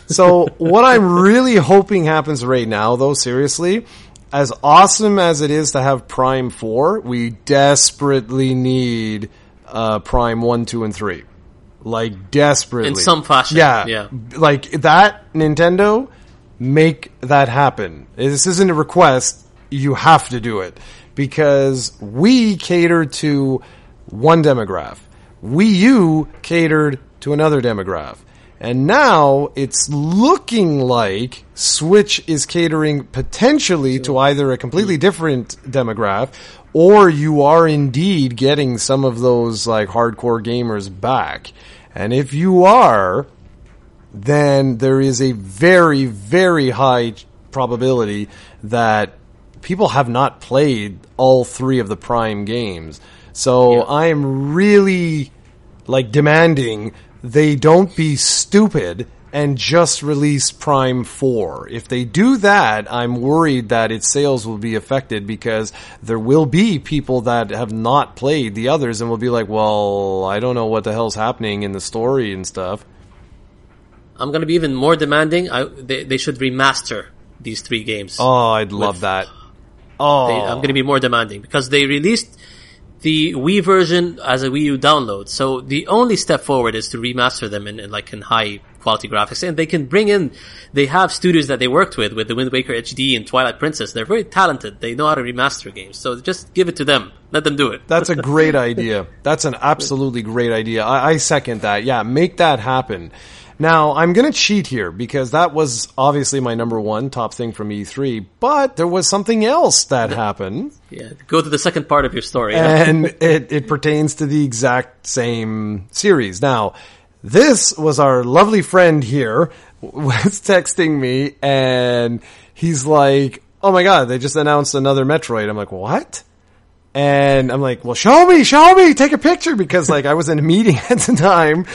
So what I'm really hoping happens right now, though, seriously, as awesome as it is to have Prime Four, we desperately need uh, Prime One, Two, and Three. Like desperately, In some fashion, Yeah, yeah. Like that, Nintendo, make that happen. This isn't a request. You have to do it because we cater to one demographic. Wii U catered to another demographic. And now it's looking like Switch is catering potentially to either a completely different demographic or you are indeed getting some of those like hardcore gamers back. And if you are, then there is a very, very high probability that people have not played all three of the Prime games. So I am really like demanding they don't be stupid and just release Prime 4. If they do that, I'm worried that its sales will be affected because there will be people that have not played the others and will be like, well, I don't know what the hell's happening in the story and stuff. I'm going to be even more demanding. I, they, they should remaster these three games. Oh, I'd love that. Oh, They- I'm going to be more demanding because they released the Wii version as a Wii U download. So the only step forward is to remaster them in, in like in high quality graphics, and they can bring in. They have studios that they worked with, with the Wind Waker HD and Twilight Princess. They're very talented. They know how to remaster games. So just give it to them. Let them do it. That's a great idea. That's an absolutely great idea. I, I second that. Yeah, make that happen. Now, I'm going to cheat here because that was obviously my number one top thing from E3, but there was something else that happened. Yeah, go to the second part of your story. And it, it pertains to the exact same series. Now, this was our lovely friend here was texting me and he's like, Oh my God, they just announced another Metroid. I'm like, what? And I'm like, well, show me, show me, take a picture because like I was in a meeting at the time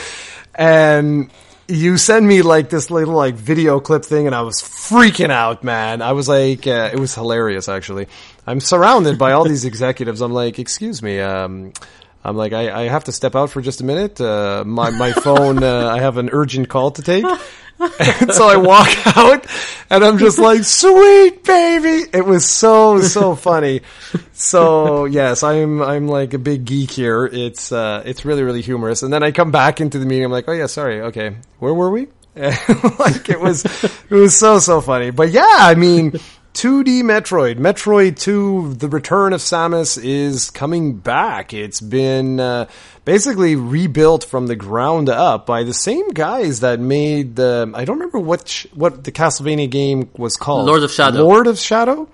and you send me like this little like video clip thing and I was freaking out, man. I was like, uh, it was hilarious actually. I'm surrounded by all these executives. I'm like, excuse me, um, I'm like, I, I have to step out for just a minute. Uh, my, my phone, uh, I have an urgent call to take. and so I walk out and I'm just like, sweet baby. It was so, so funny. So yes, I'm, I'm like a big geek here. It's, uh, it's really, really humorous. And then I come back into the meeting. I'm like, oh yeah, sorry. Okay. Where were we? like it was, it was so, so funny. But yeah, I mean, 2D Metroid, Metroid 2, The Return of Samus is coming back. It's been uh, basically rebuilt from the ground up by the same guys that made the I don't remember what what the Castlevania game was called. Lord of Shadow. Lord of Shadow?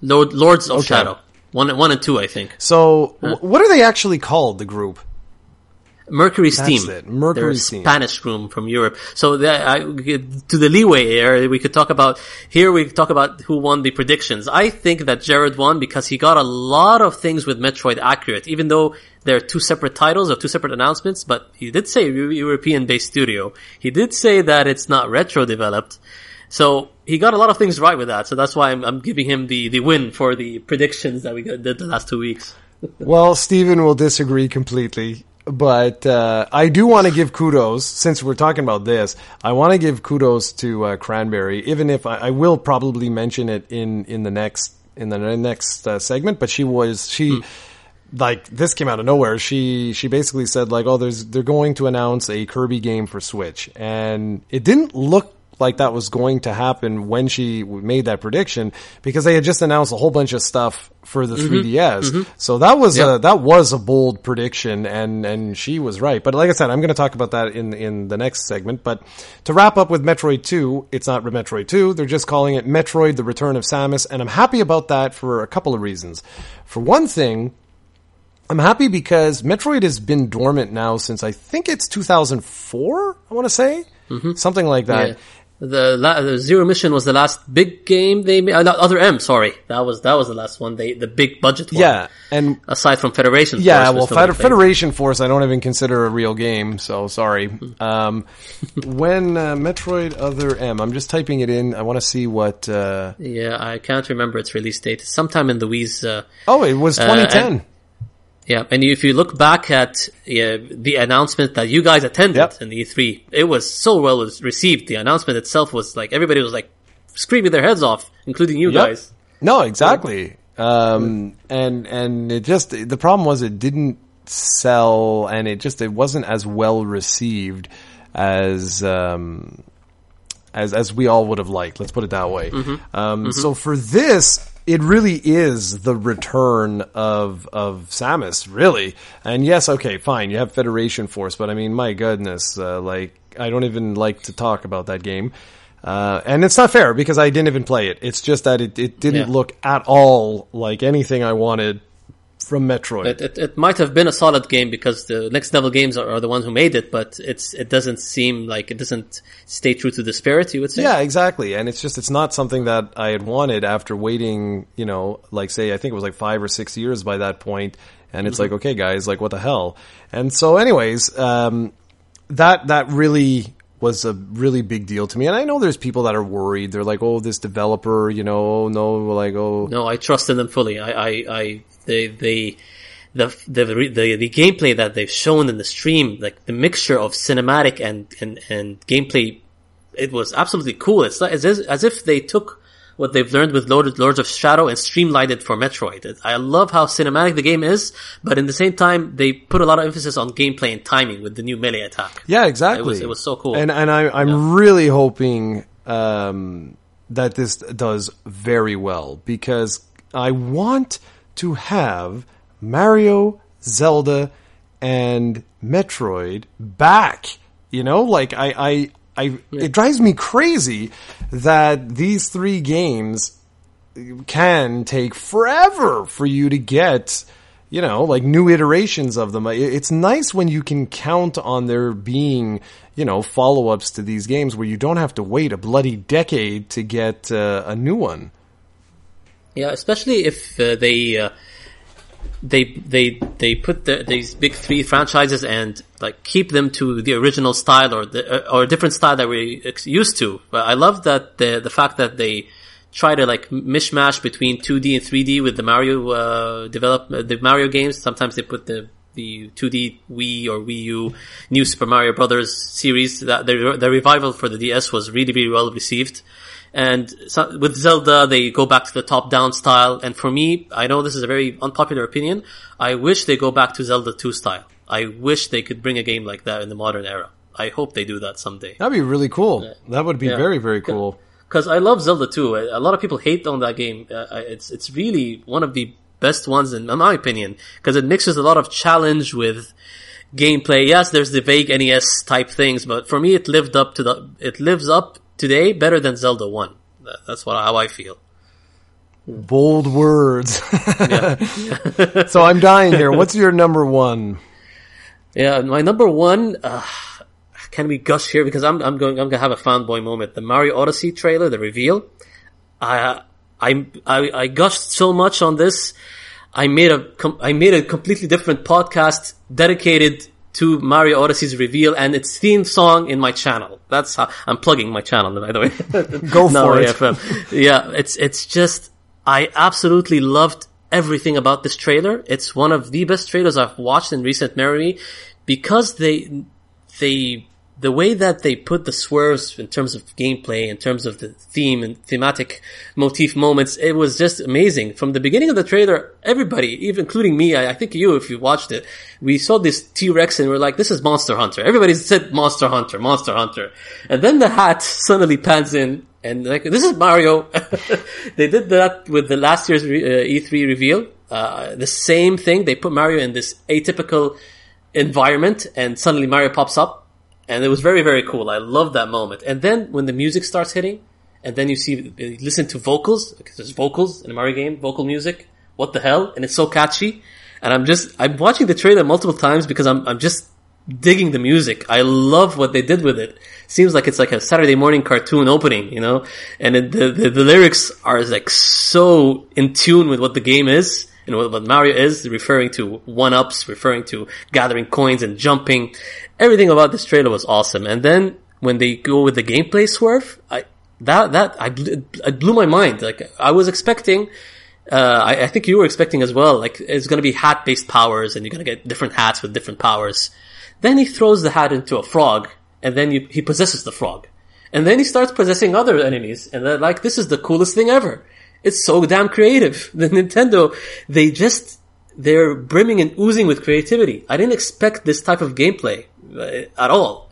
Lord, Lords of Shadow. One, one and two, I think. So, w- what are they actually called, the group? MercurySteam. it, Mercury They're Steam. Spanish room from Europe. So the, I, to the leeway here, we could talk about, here we talk about who won the predictions. I think that Jared won because he got a lot of things with Metroid accurate, even though they're two separate titles or two separate announcements, but he did say European based studio. He did say that it's not retro developed. So he got a lot of things right with that. So that's why I'm, I'm giving him the, the win for the predictions that we did the last two weeks. Well, Stephen will disagree completely. But uh, I do want to give kudos, since we're talking about this, I want to give kudos to uh, Cranberry, even if I, I will probably mention it in, in the next in the next uh, segment. But she was she like this came out of nowhere. She she basically said like, oh, there's they're going to announce a Kirby game for Switch, and it didn't look like that was going to happen when she made that prediction because they had just announced a whole bunch of stuff for the mm-hmm. 3DS. Mm-hmm. So that was a that was a bold prediction and and she was right. But like I said, I'm going to talk about that in in the next segment, but to wrap up with Metroid 2, it's not Metroid 2, they're just calling it Metroid: The Return of Samus and I'm happy about that for a couple of reasons. For one thing, I'm happy because Metroid has been dormant now since I think it's 2004, I want to say. Mm-hmm. Something like that. Yeah. The, la- the Zero Mission was the last big game they made. Uh, Other M, sorry, that was that was the last one. They the big budget one. Yeah, and Aside from Federation. Yeah, Force, well, Federation Force, I don't even consider a real game, so sorry. Hmm. Um, when uh, Metroid Other M, I'm just typing it in. I want to see what. Uh, Yeah, I can't remember its release date. Sometime in the Wii's. Uh, oh, it was 2010. Yeah, and if you look back at uh, the announcement that you guys attended Yep. in the E3, it was so well received. The announcement itself was like everybody was like screaming their heads off, including you Yep. guys. No, exactly. Um, and and it just the problem was it didn't sell, and it just it wasn't as well received as. Um, as as we all would have liked. Let's put it that way. Um, So for this, it really is the return of of Samus, really. And yes, okay, fine, you have Federation Force, but I mean, my goodness, uh, like I don't even like to talk about that game. Uh, and it's not fair because I didn't even play it. It's just that it, it didn't Yeah. look at all like anything I wanted from Metroid. It, it, it might have been a solid game because the Next Level Games are, are the ones who made it, but it's it doesn't seem like it doesn't stay true to the spirit. You would say, Yeah, exactly. And it's just, it's not something that I had wanted after waiting, you know, like say, I think it was like five or six years by that point. And it's like, okay, guys, like what the hell? And so anyways, um, that, that really was a really big deal to me. And I know there's people that are worried. They're like, oh, this developer, you know, oh, no, like, oh, No, I trust in them fully. I, I, I they, they, the, the, the, the gameplay that they've shown in the stream, like the mixture of cinematic and, and, and gameplay, it was absolutely cool. It's like, as, as if they took what they've learned with Lord- Lords of Shadow and streamlined it for Metroid. I love how cinematic the game is, but in the same time, they put a lot of emphasis on gameplay and timing with the new melee attack. Yeah, exactly. It was- it was so cool. And and I, I'm really hoping um, that this does very well because I want to have Mario, Zelda, and Metroid back. You know, like I, I, I it drives me crazy that these three games can take forever for you to get, you know, like new iterations of them. It's nice when you can count on there being, you know, follow ups to these games where you don't have to wait a bloody decade to get uh, a new one. Yeah, especially if uh, they uh, they they they put the, these big three franchises and like keep them to the original style or the or a different style that we used to. But I love that the the fact that they try to like mishmash between 2D and 3D with the Mario uh, develop uh, the Mario games. Sometimes they put the the 2D Wii or Wii U New Super Mario Brothers series. That the, the revival for the DS was really really well received. And so, with Zelda, they go back to the top-down style. And for me, I know this is a very unpopular opinion. I wish they go back to Zelda 2 style. I wish they could bring a game like that in the modern era. I hope they do that someday. That'd be really cool. That would be Yeah. very, very cool. Because I love Zelda 2. A lot of people hate on that game. Uh, it's it's really one of the best ones in my opinion because it mixes a lot of challenge with gameplay. Yes, there's the vague NES type things, but for me, it lived up to the. It lives up today better than Zelda 1. That's what how I feel. Bold words. so I'm dying here. What's your number one? Yeah, my number one. Uh, can we gush here because I'm I'm going I'm gonna have a fanboy moment. The Mario Odyssey trailer, the reveal. I I I, I gushed so much on this. I made a com- I made a completely different podcast dedicated to Mario Odyssey's reveal and its theme song in my channel. That's how I'm plugging my channel, by the way. Go for it. FM. Um, yeah, it's it's just I absolutely loved everything about this trailer. It's one of the best trailers I've watched in recent memory because they they the way that they put the swerves in terms of gameplay, in terms of the theme and thematic motif moments, it was just amazing. From the beginning of the trailer, everybody, even including me, I, I think you, if you watched it, we saw this T-Rex and we're like, this is Monster Hunter. Everybody said Monster Hunter, Monster Hunter. And then the hat suddenly pans in and like, this is Mario. they did that with the last year's re- uh, E3 reveal. Uh, the same thing. They put Mario in this atypical environment and suddenly Mario pops up and it was very very cool. I love that moment. And then when the music starts hitting, and then you see you listen to vocals because there's vocals in a Mario game, vocal music. What the hell? And it's so catchy. And I'm just I'm watching the trailer multiple times because I'm I'm just digging the music. I love what they did with it. Seems like it's like a Saturday morning cartoon opening, you know. And it, the, the the lyrics are like so in tune with what the game is and what, what Mario is, referring to one ups, referring to gathering coins and jumping. Everything about this trailer was awesome. And then when they go with the gameplay swerve, I that that I blew, it blew my mind. Like I was expecting. Uh, I, I think you were expecting as well. Like it's to be hat based powers, and you're to get different hats with different powers. Then he throws the hat into a frog, and then you, he possesses the frog, and then he starts possessing other enemies, and they're like, "This is the coolest thing ever." It's so damn creative. The Nintendo, they just they're brimming and oozing with creativity. I didn't expect this type of gameplay uh, at all,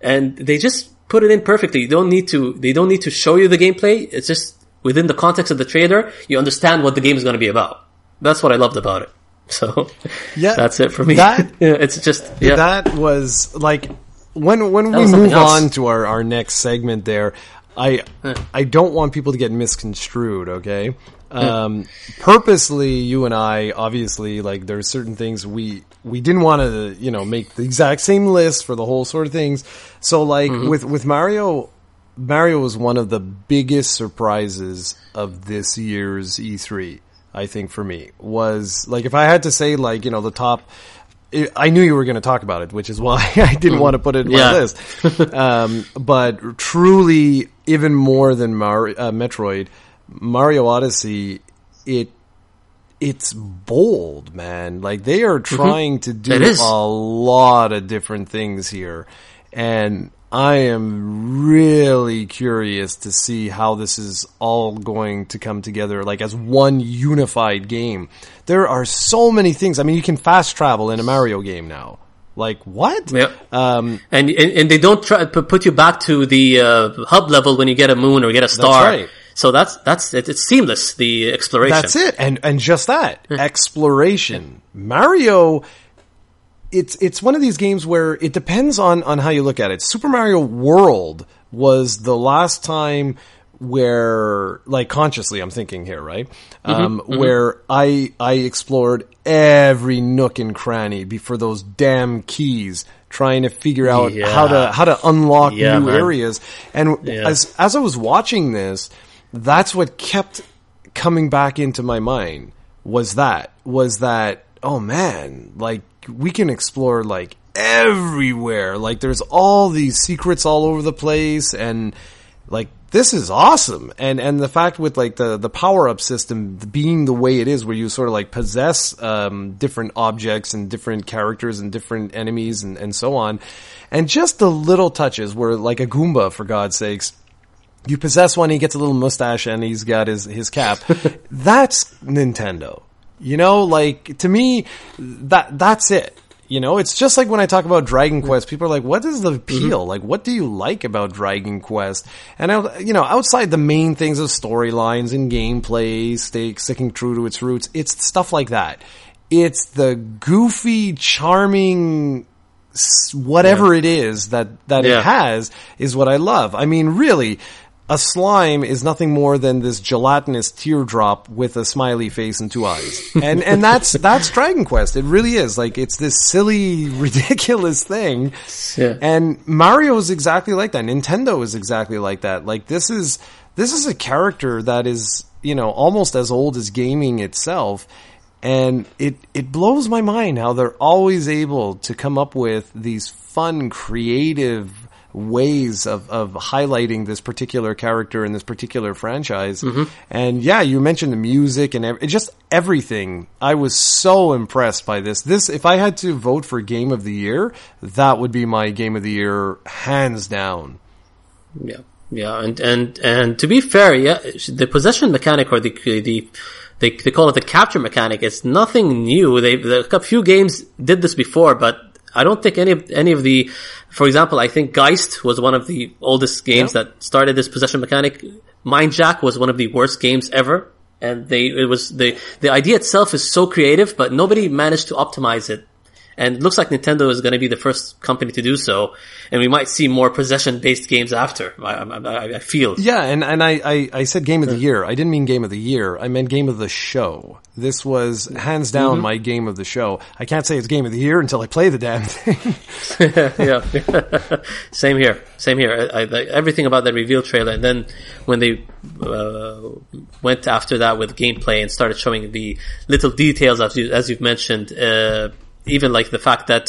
and they just put it in perfectly. You don't need to. They don't need to show you the gameplay. It's just within the context of the trailer, you understand what the game is going to be about. That's what I loved about it. So Yeah, that's it for me. That, it's just yeah. That was like when when we move else. on to our, our next segment there, I I don't want people to get misconstrued, okay? Um, purposely, you and I, obviously, like there's certain things we we didn't want to, you know, make the exact same list for the whole sort of things. So, like Mm-hmm. with with Mario, Mario was one of the biggest surprises of this year's E3. I think for me was like if I had to say like you know the top. I- I knew you were going to talk about it, which is why I didn't want to put it in my Yeah. list. um, but truly, even more than Mar- uh, Metroid, Mario Odyssey, it it's bold, man. Like they are trying to do a lot of different things here, and I am really curious to see how this is all going to come together, like as one unified game. There are so many things. I mean, you can fast travel in a Mario game now. Like what? Yeah. Um, and, and, and they don't try put you back to the uh, hub level when you get a moon or get a star. That's right. So that's that's it, it's seamless the exploration. That's it, and and just that exploration. Mario it's it's one of these games where it depends on on how you look at it. Super Mario World was the last time where like consciously I'm thinking here, right? Mm-hmm, um, mm-hmm. where I I explored every nook and cranny before those damn keys trying to figure out yeah. how to how to unlock yeah, new man. areas. And yeah. as as I was watching this, that's what kept coming back into my mind was that was that oh man, like we can explore like everywhere. Like there's all these secrets all over the place and like this is awesome. And and the fact with like the the power up system being the way it is where you sort of like possess um, different objects and different characters and different enemies and and so on. And just the little touches where like a Goomba for God's sakes you possess one, he gets a little mustache and he's got his, his cap. That's Nintendo. You know, like to me, that that's it. You know, it's just like when I talk about Dragon Quest, people are like, what is the appeal? Mm-hmm. Like, what do you like about Dragon Quest? And, I, you know, outside the main things of storylines and gameplay, stay, sticking true to its roots, it's stuff like that. It's the goofy, charming, whatever yeah. it is that, that yeah. it has is what I love. I mean, really, a slime is nothing more than this gelatinous teardrop with a smiley face and two eyes. And and that's that's Dragon Quest. It really is. Like it's this silly, ridiculous thing. Yeah. And Mario is exactly like that. Nintendo is exactly like that. Like this is this is a character that is, you know, almost as old as gaming itself. And it it blows my mind how they're always able to come up with these fun, creative ways of, of highlighting this particular character in this particular franchise. Mm-hmm. And yeah, you mentioned the music and ev- just everything. I was so impressed by this. This, if I had to vote for game of the year, that would be my game of the year, hands down. Yeah. Yeah, and and and to be fair, yeah, the possession mechanic or the the they they call it the capture mechanic. It's nothing new. They a few games did this before, but I don't think any of any of the, for example, I think Geist was one of the oldest games that started this possession mechanic. MindJack was one of the worst games ever, and they it was the the idea itself is so creative, but nobody managed to optimize it and it looks like Nintendo is going to be the first company to do so, and we might see more possession-based games after. I, I, I feel. Yeah, and and I, I, I said game of the year. I didn't mean game of the year. I meant game of the show. This was hands down mm-hmm. my game of the show. I can't say it's game of the year until I play the damn thing. yeah, same here. Same here. I, everything about that reveal trailer, and then when they uh, went after that with gameplay and started showing the little details as you as you've mentioned. Uh, even like the fact that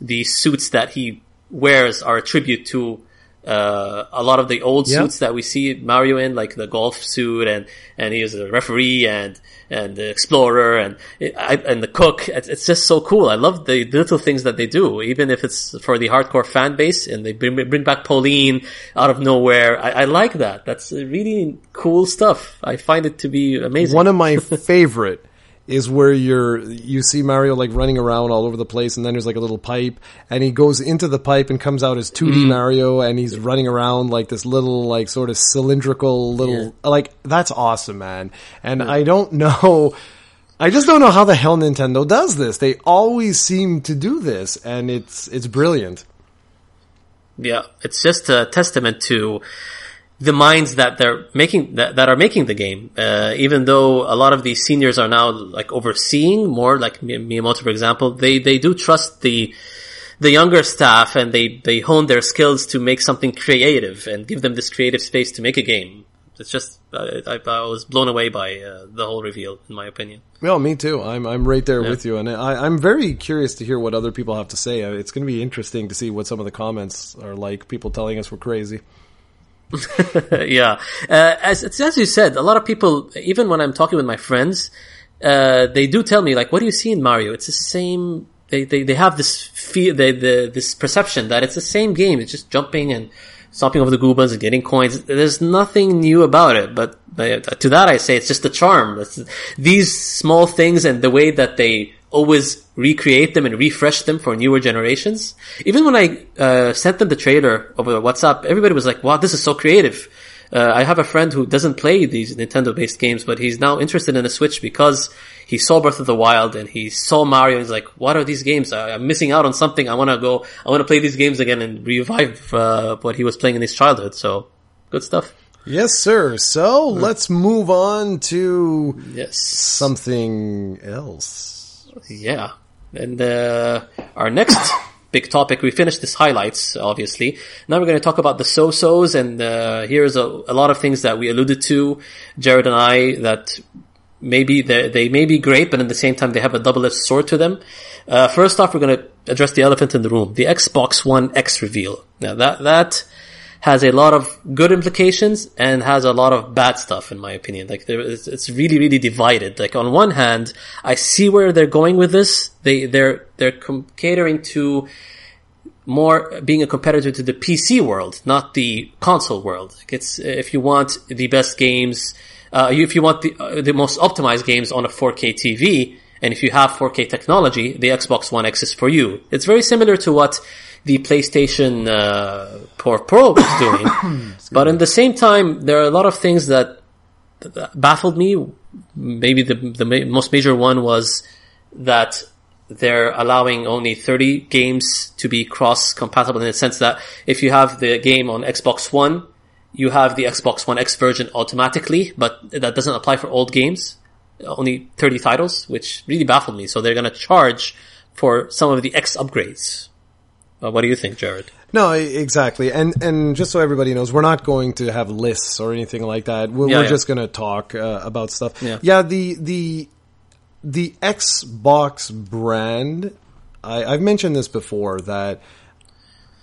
the suits that he wears are a tribute to uh, a lot of the old yep. suits that we see Mario in, like the golf suit, and and he is a referee and and the explorer and and the cook. It's, it's, just so cool. I love the little things that they do, even if it's for the hardcore fan base, and they bring bring back Pauline out of nowhere. I, I like that. That's really cool stuff. I find it to be amazing. One of my favorite is where you're you see Mario like running around all over the place, and then there's like a little pipe, and he goes into the pipe and comes out as 2D mm. Mm-hmm. Mario, and he's running around like this little like sort of cylindrical little yeah. like that's awesome, man. And yeah. I don't know. I just don't know how the hell Nintendo does this. They always seem to do this, and it's it's brilliant. Yeah, it's just a testament to the minds that they're making that, that are making the game. Uh, even though a lot of these seniors are now like overseeing more, like Miyamoto, for example, they they do trust the the younger staff and they they hone their skills to make something creative and give them this creative space to make a game. It's just I, I, I was blown away by uh, the whole reveal, in my opinion. Well, me too. I'm I'm right there yeah. with you, and I, I'm very curious to hear what other people have to say. It's going to be interesting to see what some of the comments are like. People telling us we're crazy. yeah, uh, as as you said, a lot of people, even when I'm talking with my friends, uh, they do tell me like, "What do you see in Mario? It's the same they, they, they have this feel, they, the, this perception that it's the same game. It's just jumping and stomping over the Goombas and getting coins. There's nothing new about it, but, but to that I say it's just the charm. It's, these small things and the way that they always recreate them and refresh them for newer generations. Even when I uh, sent them the trailer over WhatsApp, everybody was like, "Wow, this is so creative." Uh, I have a friend who doesn't play these Nintendo-based games, but he's now interested in a Switch because he saw Breath of the Wild and he saw Mario. And he's like, "What are these games? I, am missing out on something. I want to go. I want to play these games again and revive uh, what he was playing in his childhood." So, good stuff. Yes, sir. So let's move on to yes something else. Yeah, and uh, our next big topic. We finished this highlights, obviously. Now we're going to talk about the so-sos, and uh, here's a, a, lot of things that we alluded to, Jared and I, that maybe they may be great, but at the same time they have a double-edged sword to them. Uh, first off, we're going to address the elephant in the room, the Xbox One X reveal. Now that that has a lot of good implications and has a lot of bad stuff in my opinion. Like it's, it's really, really divided. Like on one hand, I see where they're going with this. They, they're, they're catering to more being a competitor to the PC world, not the console world. Like it's, if you want the best games, uh, if you want the, uh, the most optimized games on a 4K TV, and if you have 4K technology, the Xbox One X is for you. It's very similar to what the PlayStation uh, Pro was doing. but in the same time, there are a lot of things that, that baffled me. Maybe the the ma- most major one was that they're allowing only 30 games to be cross compatible in the sense that if you have the game on Xbox One, you have the Xbox One X version automatically, but that doesn't apply for old games. Only 30 titles, which really baffled me. So they're going to charge for some of the X upgrades. Uh, what do you think, Jared? No, exactly. And and just so everybody knows, we're not going to have lists or anything like that. We're, yeah, we're yeah. just going to talk uh, about stuff. Yeah. yeah, the the the Xbox brand. I, I've mentioned this before that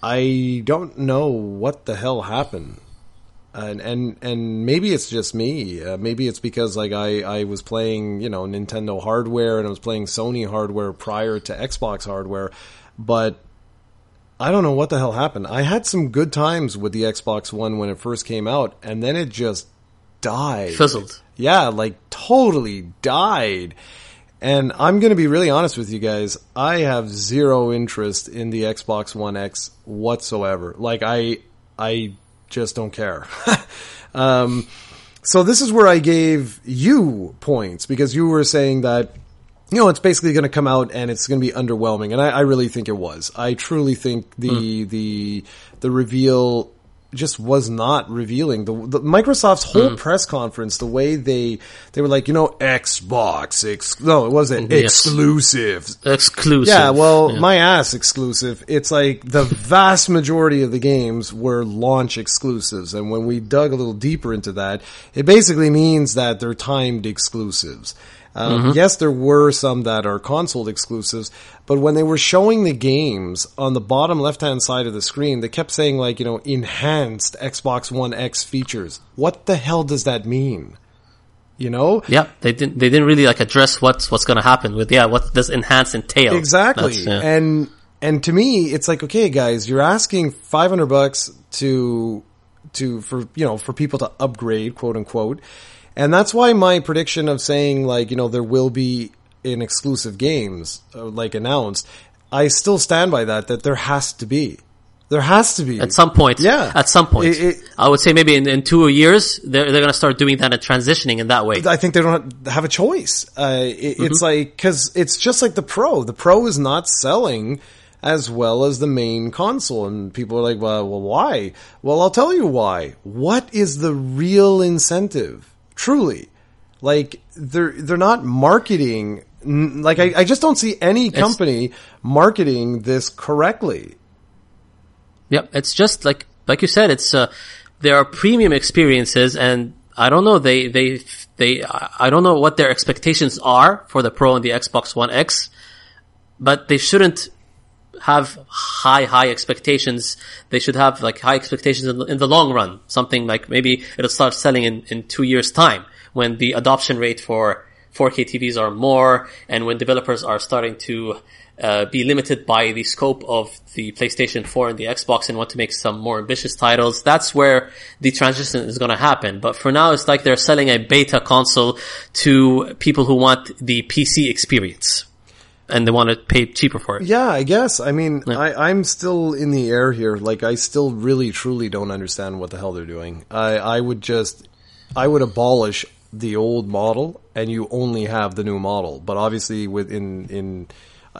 I don't know what the hell happened. And, and and maybe it's just me. Uh, maybe it's because like I, I was playing you know Nintendo hardware and I was playing Sony hardware prior to Xbox hardware, but I don't know what the hell happened. I had some good times with the Xbox One when it first came out, and then it just died. Fizzled. Yeah, like totally died. And I'm going to be really honest with you guys. I have zero interest in the Xbox One X whatsoever. Like I, I just don't care. um, so this is where I gave you points because you were saying that you know, it's basically going to come out and it's going to be underwhelming, and I, I, really think it was. I truly think the mm. the the reveal just was not revealing. The, the Microsoft's whole mm. press conference, the way they they were like, you know, Xbox, ex- no, it wasn't yes. exclusive, exclusive. Yeah, well, yeah. my ass exclusive. It's like the vast majority of the games were launch exclusives, and when we dug a little deeper into that, it basically means that they're timed exclusives. Um, mm-hmm. Yes, there were some that are console exclusives, but when they were showing the games on the bottom left hand side of the screen, they kept saying like, you know, enhanced Xbox One X features. What the hell does that mean? You know? Yeah, they didn't. They didn't really like address what's what's going to happen with. Yeah, what does enhance entail? Exactly. Yeah. And and to me, it's like, okay, guys, you're asking five hundred bucks to to for you know for people to upgrade, quote unquote and that's why my prediction of saying like, you know, there will be in exclusive games uh, like announced, I still stand by that that there has to be. There has to be at some point. Yeah, at some point. It, it, I would say maybe in, in two years they're they're going to start doing that and transitioning in that way. I think they don't have a choice. Uh, it, mm-hmm. It's like because it's just like the Pro. The Pro is not selling as well as the main console, and people are like, "Well, well, why?" Well, I'll tell you why. What is the real incentive? Truly, like they're they're not marketing. Like I, I just don't see any company it's, marketing this correctly. Yep, it's just like like you said. It's uh, there are premium experiences, and I don't know. They they they. I don't know what their expectations are for the Pro and the Xbox One X, but they shouldn't have high, high expectations. They should have like high expectations in the, in the long run. Something like maybe it'll start selling in, in two years time when the adoption rate for 4K TVs are more, and when developers are starting to uh, be limited by the scope of the PlayStation 4 and the Xbox and want to make some more ambitious titles, that's where the transition is going to happen. But for now, it's like they're selling a beta console to people who want the PC experience. And they want to pay cheaper for it. Yeah, I guess. I mean, I, I'm still in the air here. Like, I still really, truly don't understand what the hell they're doing. I, I would just, I would abolish the old model and you only have the new model. But obviously, within in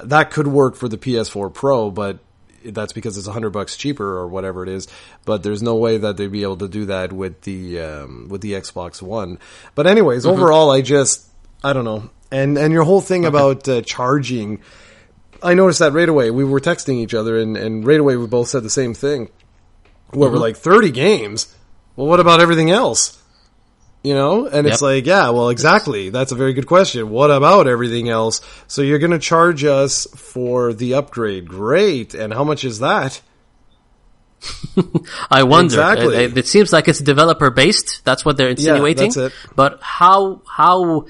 that could work for the PS4 Pro, but that's because it's a hundred bucks cheaper or whatever it is. But there's no way that they'd be able to do that with the um, with the Xbox One. But anyways, overall, I just I don't know. And and your whole thing about uh, charging, I noticed that right away. We were texting each other, and and right away we both said the same thing. Where we're like thirty games. Well, what about everything else? You know, and it's like, yeah, well, exactly. That's a very good question. What about everything else? So you're going to charge us for the upgrade. Great. And how much is that? I wonder. Exactly. It, it- it seems like it's developer based. That's what they're insinuating. Yeah, that's it. But how how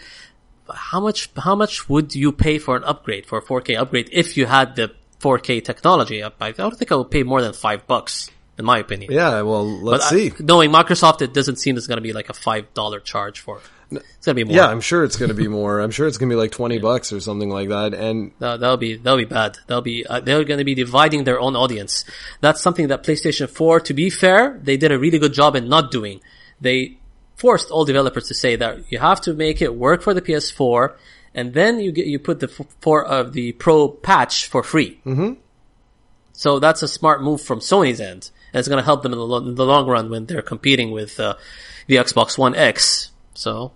how much how much would you pay for an upgrade for a 4K upgrade if you had the 4K technology? I I don't think I would pay more than five bucks, in my opinion. Yeah, well, let's I- see. knowing Microsoft, it doesn't seem it's going to be like a five dollar charge for. it. It's going to be more. Yeah, I'm sure it's going to be more. I'm sure it's going to be like 20 bucks or something like that. And That, that'll be that'll be bad. That'll be uh, they're going to be dividing their own audience. That's something that PlayStation 4, to be fair, they did a really good job in not doing. They forced all developers to say that you have to make it work for the PS4, and then you get you put the f- for of the Pro patch for free. Mm-hmm. So that's a smart move from Sony's end, and it's going to help them in the, lo- in the long run when they're competing with uh, the Xbox One X. So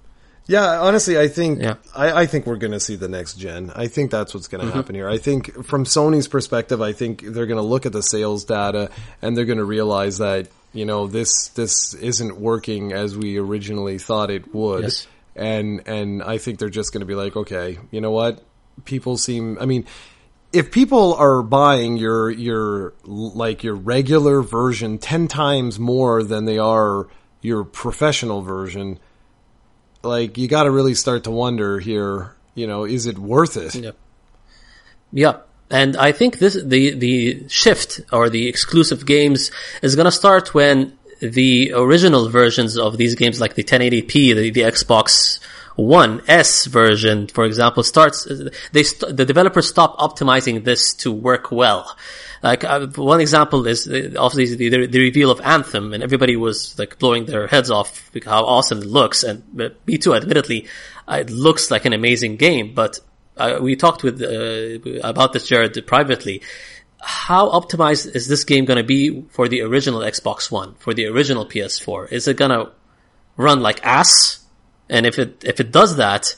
Yeah, honestly, I think Yeah. I, I think we're going to see the next gen. I think that's what's going to happen here. I think from Sony's perspective, I think they're going to look at the sales data and they're going to realize that you know this this isn't working as we originally thought it would, Yes. and and I think they're just going to be like, okay, you know what? People seem. I mean. If people are buying your your like your regular version ten times more than they are your professional version, like you got to really start to wonder here. You know, is it worth it? yep Yeah. And I think this, the, the shift or the exclusive games is gonna start when the original versions of these games, like the 1080p, the, the Xbox One S version, for example, starts, they, st- the developers stop optimizing this to work well. Like, uh, one example is uh, obviously the, the reveal of Anthem and everybody was like blowing their heads off how awesome it looks. And me too, admittedly, it looks like an amazing game, but uh, we talked with uh, about this Jared privately. How optimized is this game going to be for the original Xbox One, for the original PS4? Is it going to run like ass? And if it if it does that,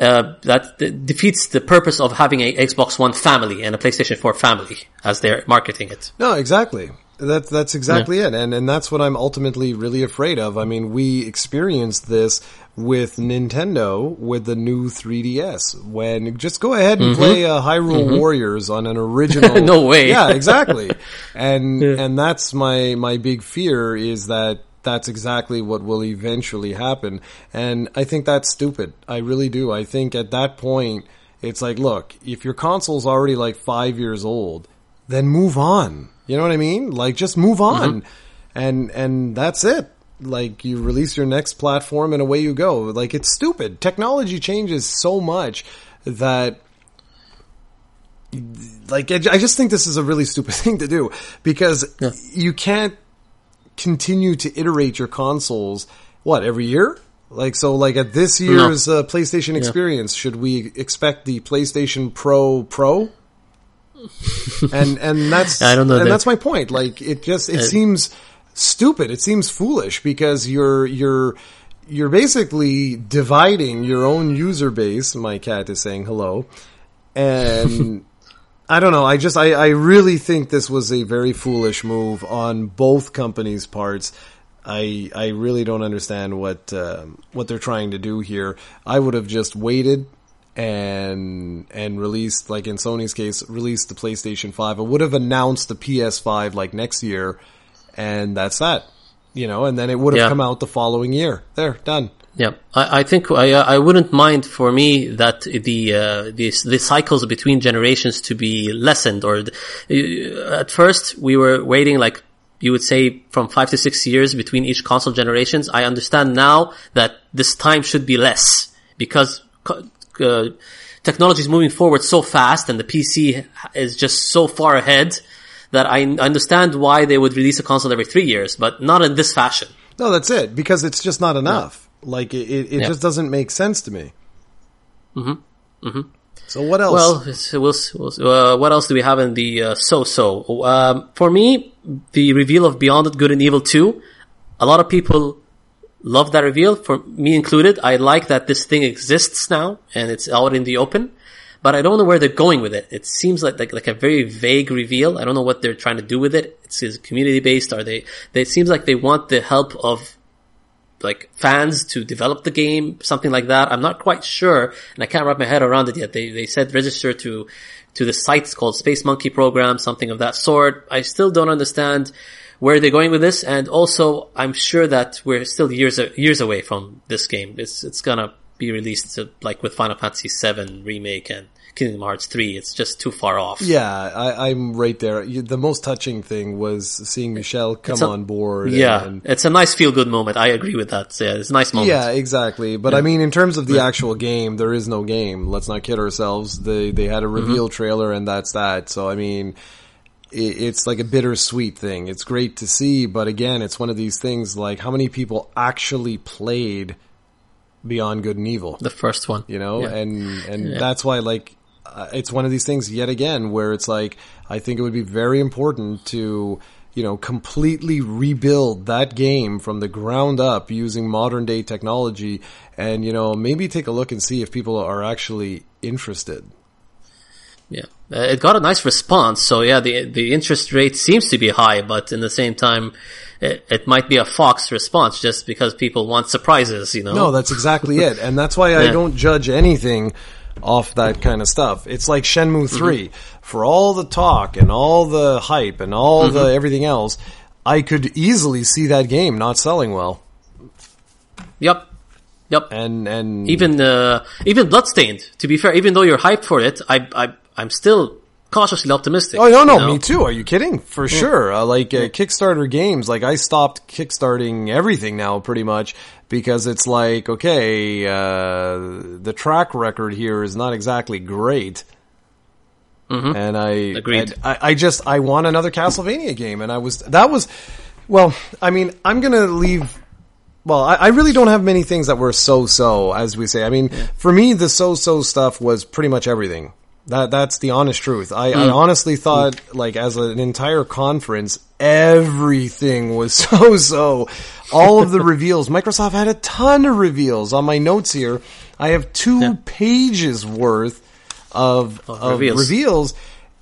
uh, that d- defeats the purpose of having a Xbox One family and a PlayStation 4 family as they're marketing it. No, exactly. That's that's exactly it, and and that's what I'm ultimately really afraid of. I mean, we experienced this with Nintendo with the new 3DS. When just go ahead and play uh, Hyrule Warriors on an original. No way. Yeah, exactly. and and that's my my big fear is that that's exactly what will eventually happen. And I think that's stupid. I really do. I think at that point, it's like, look, if your console's already like five years old, then move on. You know what I mean? Like just move on. And and that's it. Like you release your next platform and away you go. Like it's stupid. Technology changes so much that like I just think this is a really stupid thing to do because you can't continue to iterate your consoles what every year like so like at this year's uh, PlayStation experience should we expect the PlayStation Pro Pro and and that's I don't know and that- that's my point like it just it seems stupid it seems foolish because you're you're you're basically dividing your own user base my cat is saying hello and I don't know. I just, I, I really think this was a very foolish move on both companies' parts. I, I really don't understand what, um, what they're trying to do here. I would have just waited and, and released, like in Sony's case, released the PlayStation 5. I would have announced the PS5 like next year and that's that. You know, and then it would have Yeah. come out the following year. There, done. Yeah, I, I think I, I wouldn't mind for me that the uh, the the cycles between generations to be lessened. Or uh, at first we were waiting like you would say from five to six years between each console generations. I understand now that this time should be less because uh, technology is moving forward so fast and the PC is just so far ahead that I understand why they would release a console every three years, but not in this fashion. No, that's it because it's just not enough. Yeah. Like it, it, it yeah. just doesn't make sense to me. Mm-hmm. Mm-hmm. So what else? Well, we'll, we'll uh, what else do we have in the uh, so-so? Um, for me, the reveal of Beyond Good and Evil 2, a lot of people love that reveal, for me included. I like that this thing exists now and it's out in the open, but I don't know where they're going with it. It seems like, like, like a very vague reveal. I don't know what they're trying to do with it. It's, it's community based. Are they, they, it seems like they want the help of like fans to develop the game, something like that. I'm not quite sure, and I can't wrap my head around it yet. They they said register to to the sites called Space Monkey Program, something of that sort. I still don't understand where are they're going with this, and also I'm sure that we're still years years away from this game. It's it's gonna be released to, like with Final Fantasy VII remake and Kingdom Hearts 3. It's just too far off. Yeah, I, am right there. The most touching thing was seeing Michel come a, on board. Yeah, and, it's a nice feel good moment. I agree with that. Yeah, it's a nice moment. Yeah, exactly. But yeah. I mean, in terms of the yeah. actual game, there is no game. Let's not kid ourselves. They, they had a reveal mm-hmm. trailer and that's that. So, I mean, it's like a bittersweet thing. It's great to see, but again, it's one of these things like how many people actually played Beyond Good and Evil? The first one, you know, yeah. and and yeah. that's why like uh, it's one of these things yet again where it's like I think it would be very important to you know completely rebuild that game from the ground up using modern day technology and you know maybe take a look and see if people are actually interested. Yeah, uh, it got a nice response. So yeah, the the interest rate seems to be high, but in the same time, it, it might be a Fox response just because people want surprises. You know? No, that's exactly it, and that's why I yeah. don't judge anything off that kind of stuff. It's like Shenmue mm-hmm. 3. Mm-hmm. For all the talk and all the hype and all mm-hmm. the everything else, I could easily see that game not selling well. Yep. Yep. And and even uh, even Bloodstained, to be fair, even though you're hyped for it, I I I'm still cautiously optimistic. Oh no, no, you know? me too. Are you kidding? For sure. Uh, like uh, Kickstarter games, like I stopped kickstarting everything now, pretty much because it's like, okay, uh, the track record here is not exactly great. Mm-hmm. And I, agreed. I, I just, I want another Castlevania game. And I was, that was, well, I mean, I'm gonna leave, well, I, I really don't have many things that were so-so, as we say. I mean, yeah. for me, the so-so stuff was pretty much everything. That that's the honest truth. I, mm. I honestly thought, mm. like, as an entire conference, everything was so so. All of the reveals. Microsoft had a ton of reveals. On my notes here, I have two yeah. pages worth of, of, of reveals. reveals,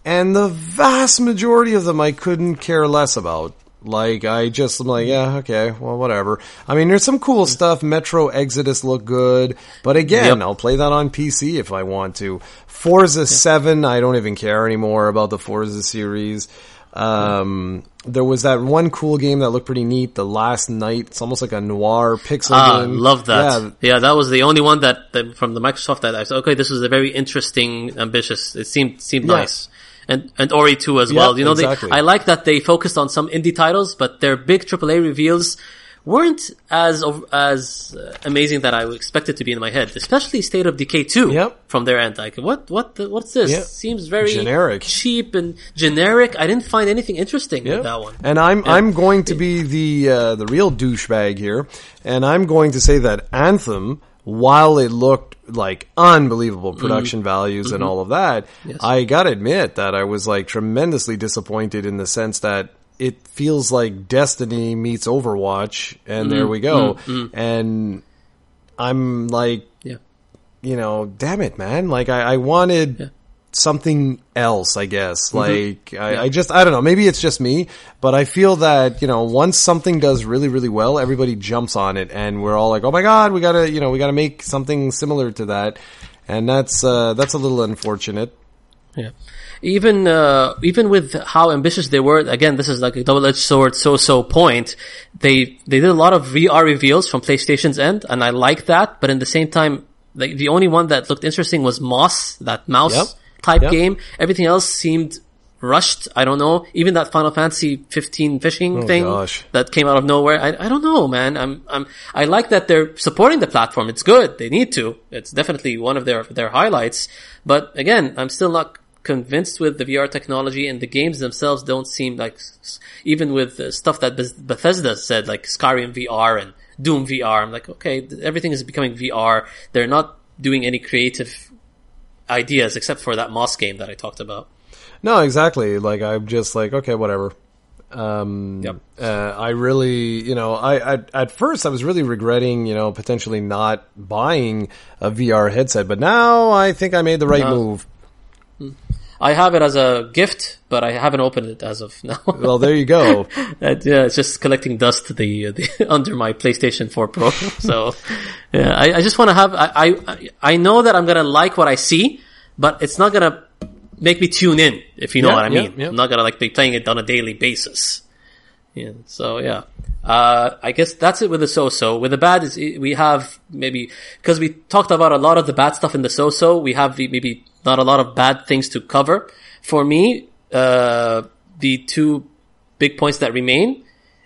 and the vast majority of them I couldn't care less about. Like I just am like, yeah, okay, well, whatever. I mean, there's some cool stuff. Metro Exodus look good, but again, yep. I'll play that on PC if I want to. Forza yep. Seven, I don't even care anymore about the Forza series. Um, there was that one cool game that looked pretty neat, The Last Night. It's almost like a noir pixel ah, game. Love that. Yeah. yeah, that was the only one that, that, from the Microsoft that I said, okay, this is a very interesting, ambitious. It seemed seemed yeah. nice and and Ori 2 as well. you know, exactly. they, I like that they focused on some indie titles, but their big AAA reveals weren't as as amazing that I expected to be in my head, especially State of Decay 2 yep. from their end. Like, what what the, what's this? Yep. Seems very generic, cheap and generic. I didn't find anything interesting yep. with that one. And I'm yeah. I'm going to be the uh, the real douchebag here, and I'm going to say that Anthem while it looked like unbelievable mm-hmm. production mm-hmm. values mm-hmm. and all of that, yes. I gotta admit that I was like tremendously disappointed in the sense that it feels like Destiny meets Overwatch, and mm-hmm. there we go. Mm-hmm. And I'm like, yeah. you know, damn it, man! Like I, I wanted. Yeah something else, I guess. Mm-hmm. Like, I, yeah. I, just, I don't know, maybe it's just me, but I feel that, you know, once something does really, really well, everybody jumps on it and we're all like, oh my god, we gotta, you know, we gotta make something similar to that. And that's, uh, that's a little unfortunate. Yeah. Even uh, even with how ambitious they were, again, this is like a double-edged sword, so-so point. They they did a lot of VR reveals from PlayStation's end, and I like that. But in the same time, like the only one that looked interesting was Moss, that mouse Yep. Type Yep. game. Everything else seemed rushed. I don't know. Even that Final Fantasy 15 fishing oh, thing Oh, gosh. that came out of nowhere. I, I don't know, man. I'm, I'm, I like that they're supporting the platform. It's good. They need to. It's definitely one of their, their highlights. But again, I'm still not convinced with the VR technology and the games themselves don't seem like, even with stuff that Bethesda said, like Skyrim VR and Doom VR. I'm like, okay, everything is becoming VR. They're not doing any creative ideas except for that Moss game that I talked about. No, exactly. Like I'm just like okay, whatever. Um, Yep. uh, I really, you know, I, I at first I was really regretting, you know, potentially not buying a VR headset, but now I think I made the right No. move. I have it as a gift, but I haven't opened it as of now. Well, there you go. Uh, yeah, it's just collecting dust the, the under my PlayStation 4 Pro. so, yeah, I, I just want to have. I, I I know that I'm gonna like what I see, but it's not gonna make me tune in. If you know Yeah, what I yeah, mean, yeah. I'm not gonna like be playing it on a daily basis. Yeah. So yeah, uh, I guess that's it with the so-so. With the bad, is we have maybe because we talked about a lot of the bad stuff in the so-so. We have the, maybe not a lot of bad things to cover. For me, uh, the two big points that remain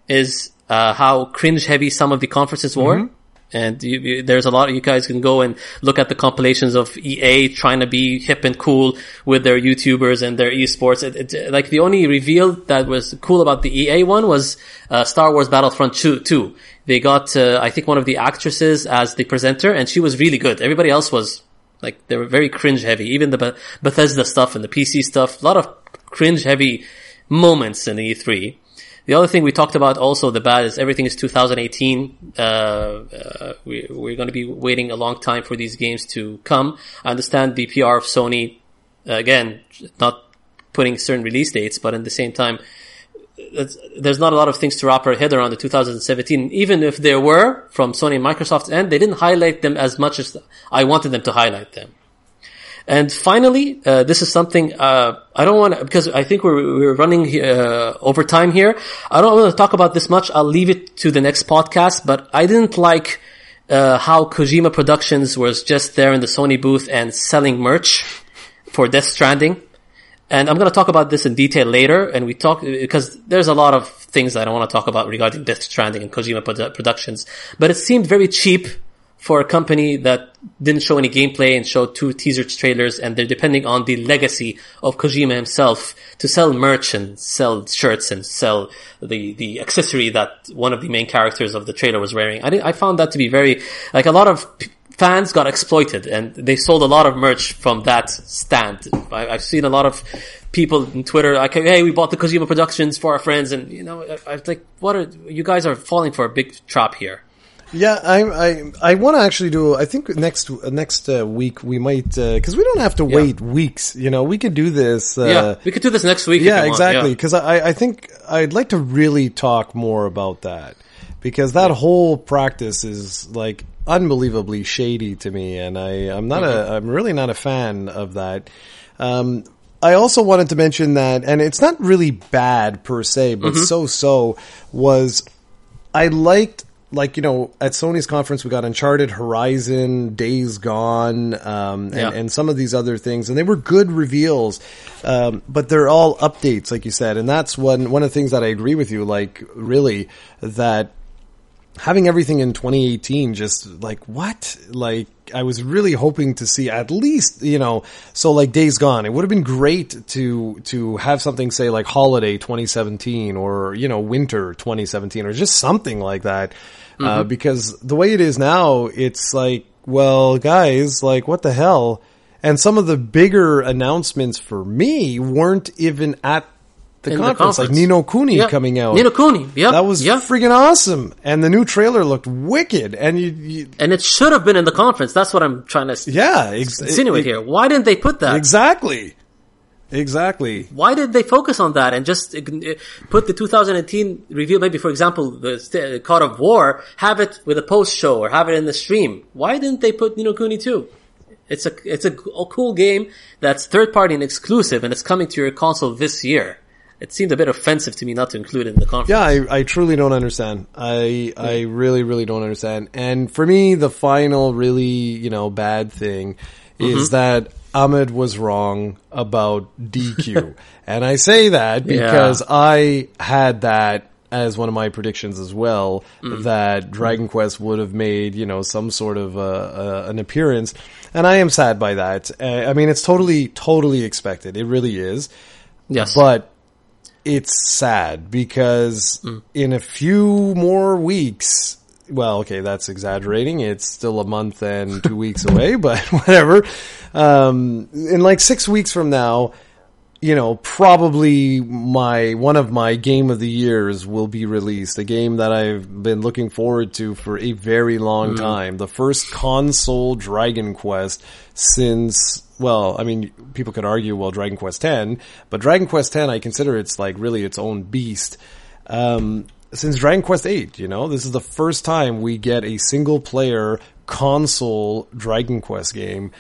is uh, how cringe heavy some of the conferences were. And you, you, there's a lot you guys can go and look at the compilations of EA trying to be hip and cool with their YouTubers and their esports. It, it, like the only reveal that was cool about the EA one was uh, Star Wars Battlefront 2. 2. They got, uh, I think, one of the actresses as the presenter, and she was really good. Everybody else was like they were very cringe heavy. Even the Be- Bethesda stuff and the PC stuff, a lot of cringe heavy moments in E3. The other thing we talked about also the bad is everything is 2018. Uh, uh, we, we're going to be waiting a long time for these games to come. I understand the PR of Sony, uh, again, not putting certain release dates, but at the same time, there's not a lot of things to wrap our head around the 2017. Even if there were from Sony and Microsoft's end, they didn't highlight them as much as I wanted them to highlight them. And finally, uh, this is something uh, I don't want to because I think we're we're running uh, over time here. I don't want to talk about this much. I'll leave it to the next podcast. But I didn't like uh, how Kojima Productions was just there in the Sony booth and selling merch for Death Stranding. And I'm going to talk about this in detail later. And we talk because there's a lot of things I want to talk about regarding Death Stranding and Kojima Produ- Productions. But it seemed very cheap for a company that didn't show any gameplay and showed two teaser trailers and they're depending on the legacy of Kojima himself to sell merch and sell shirts and sell the, the accessory that one of the main characters of the trailer was wearing. I, did, I found that to be very, like a lot of p- fans got exploited and they sold a lot of merch from that stand. I, I've seen a lot of people on Twitter like, hey, we bought the Kojima Productions for our friends and you know, I, I was like, what are, you guys are falling for a big trap here. Yeah, I I I want to actually do. I think next next uh, week we might because we don't have to wait weeks. You know, we could do this. Uh, yeah, we could do this next week. yeah, exactly. Yeah. Because I I think I'd like to really talk more about that because that whole practice is like unbelievably shady to me, and I I'm not Mm-hmm. a I'm really not a fan of that. Um, I also wanted to mention that, and it's not really bad per se, but Mm-hmm. so so was I liked like you know at Sony's conference we got Uncharted, Horizon, Days Gone, um, and, Yeah. and some of these other things, and they were good reveals, um, but they're all updates, like you said, and that's one one of the things that I agree with you. Like really that having everything in 2018 just like what? Like i was really hoping to see at least you know so like days gone. It would have been great to to have something say like holiday 2017 or you know winter 2017 or just something like that. Uh, because the way it is now it's like well guys like what the hell? And some of the bigger announcements for me weren't even at the In the conference, like. Ni no Kuni Yeah. coming out. Ni no Kuni, yeah, That was yeah. friggin' awesome. And the new trailer looked wicked. And you, you and it should have been in the conference. That's what I'm trying to yeah, ex- insinuate e- here. Why didn't they put that? Exactly. Exactly. Why did they focus on that and just uh, put the 2018 review? Maybe, for example, the st- God of War, have it with a post show or have it in the stream. Why didn't they put Ni no Kuni 2? It's a it's a, a cool game that's third party and exclusive, and it's coming to your console this year. It seemed a bit offensive to me not to include it in the conference. Yeah, I, I truly don't understand. I I really really don't understand. And for me, the final really you know bad thing is that Ahmed was wrong about DQ, and I say that because I had that as one of my predictions as well that Dragon Quest would have made you know some sort of uh, uh, an appearance, and I am sad by that. Uh, I mean, it's totally totally expected. It really is. yes, But it's sad because Mm. in a few more weeks, well, okay, that's exaggerating. It's still a month and two weeks away, but whatever. Um, in like six weeks from now, you know, probably my one of my game of the years will be released. A game that I've been looking forward to for a very long time. The first console Dragon Quest since well, I mean, people could argue, well, Dragon Quest X, but Dragon Quest X, I consider it's like really its own beast. Um, since Dragon Quest VIII, you know, this is the first time we get a single player console Dragon Quest game.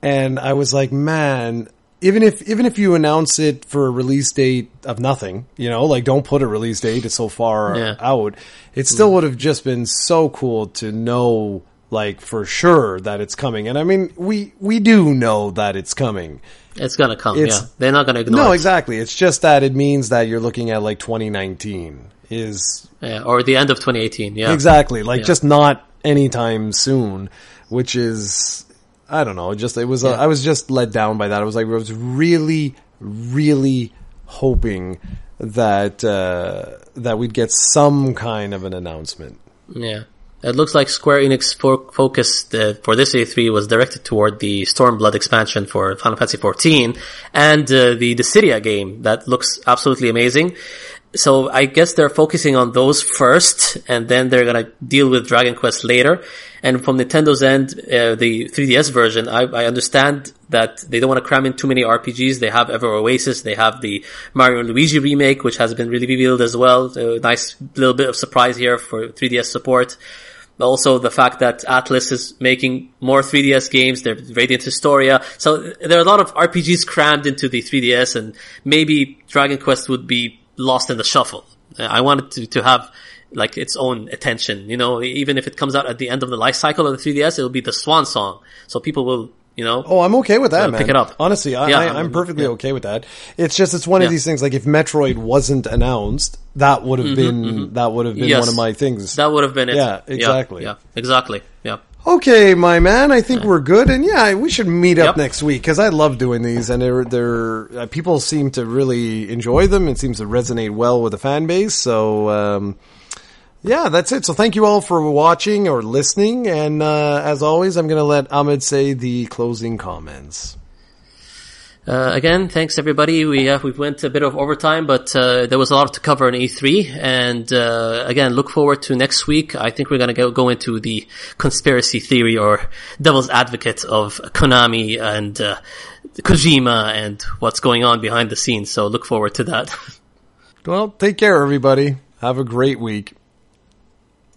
And I was like, man, even if, even if you announce it for a release date of nothing, you know, like don't put a release date, it's so far Yeah. out, it still mm. would have just been so cool to know, like, for sure that it's coming. And I mean, we, we do know that it's coming. it's gonna come. it's- yeah, they're not gonna ignore. No, it. exactly. It's just that it means that you're looking at like 2019 is Yeah, or the end of 2018. Yeah, exactly like Yeah. just not anytime soon, which is I don't know. Just it was uh, I was just let down by that. I was like I was really really hoping that uh, that we'd get some kind of an announcement. Yeah. It looks like Square Enix fo- focus uh, for this E3 was directed toward the Stormblood expansion for Final Fantasy XIV and uh, the Dissidia game that looks absolutely amazing. So I guess they're focusing on those first, and then they're gonna deal with Dragon Quest later. And from Nintendo's end, uh, the 3DS version, I, I understand that they don't want to cram in too many RPGs. They have Ever Oasis, they have the Mario and Luigi remake, which has been really revealed as well. A nice little bit of surprise here for 3DS support. Also, the fact that Atlus is making more 3DS games, they're Radiant Historia. So there are a lot of RPGs crammed into the 3DS and maybe Dragon Quest would be lost in the shuffle. I wanted to, to have like its own attention, you know, even if it comes out at the end of the life cycle of the 3DS, it'll be the swan song. So people will, you know, Oh, I'm okay with that, Uh, man. pick it up. Honestly, I, Yeah, I, I'm perfectly yeah. okay with that. It's just it's one of these things. Like if Metroid wasn't announced, that would have been that would have been Mm-hmm, Yes. one of my things. that would have been it. Yeah, exactly. Yeah, exactly. Yeah. Okay, my man, I think we're good, and yeah, we should meet up Yep. next week because I love doing these, and they're they're uh, people seem to really enjoy them. It seems to resonate well with the fan base. So, um, yeah, that's it. So, thank you all for watching or listening, and uh, as always, I'm going to let Ahmed say the closing comments. Uh, again, thanks everybody. We uh, we went a bit of overtime, but uh, there was a lot to cover in E3. And uh, again, look forward to next week. I think we're gonna go go into the conspiracy theory or devil's advocate of Konami and uh, Kojima and what's going on behind the scenes. So look forward to that. Well, take care, everybody. Have a great week.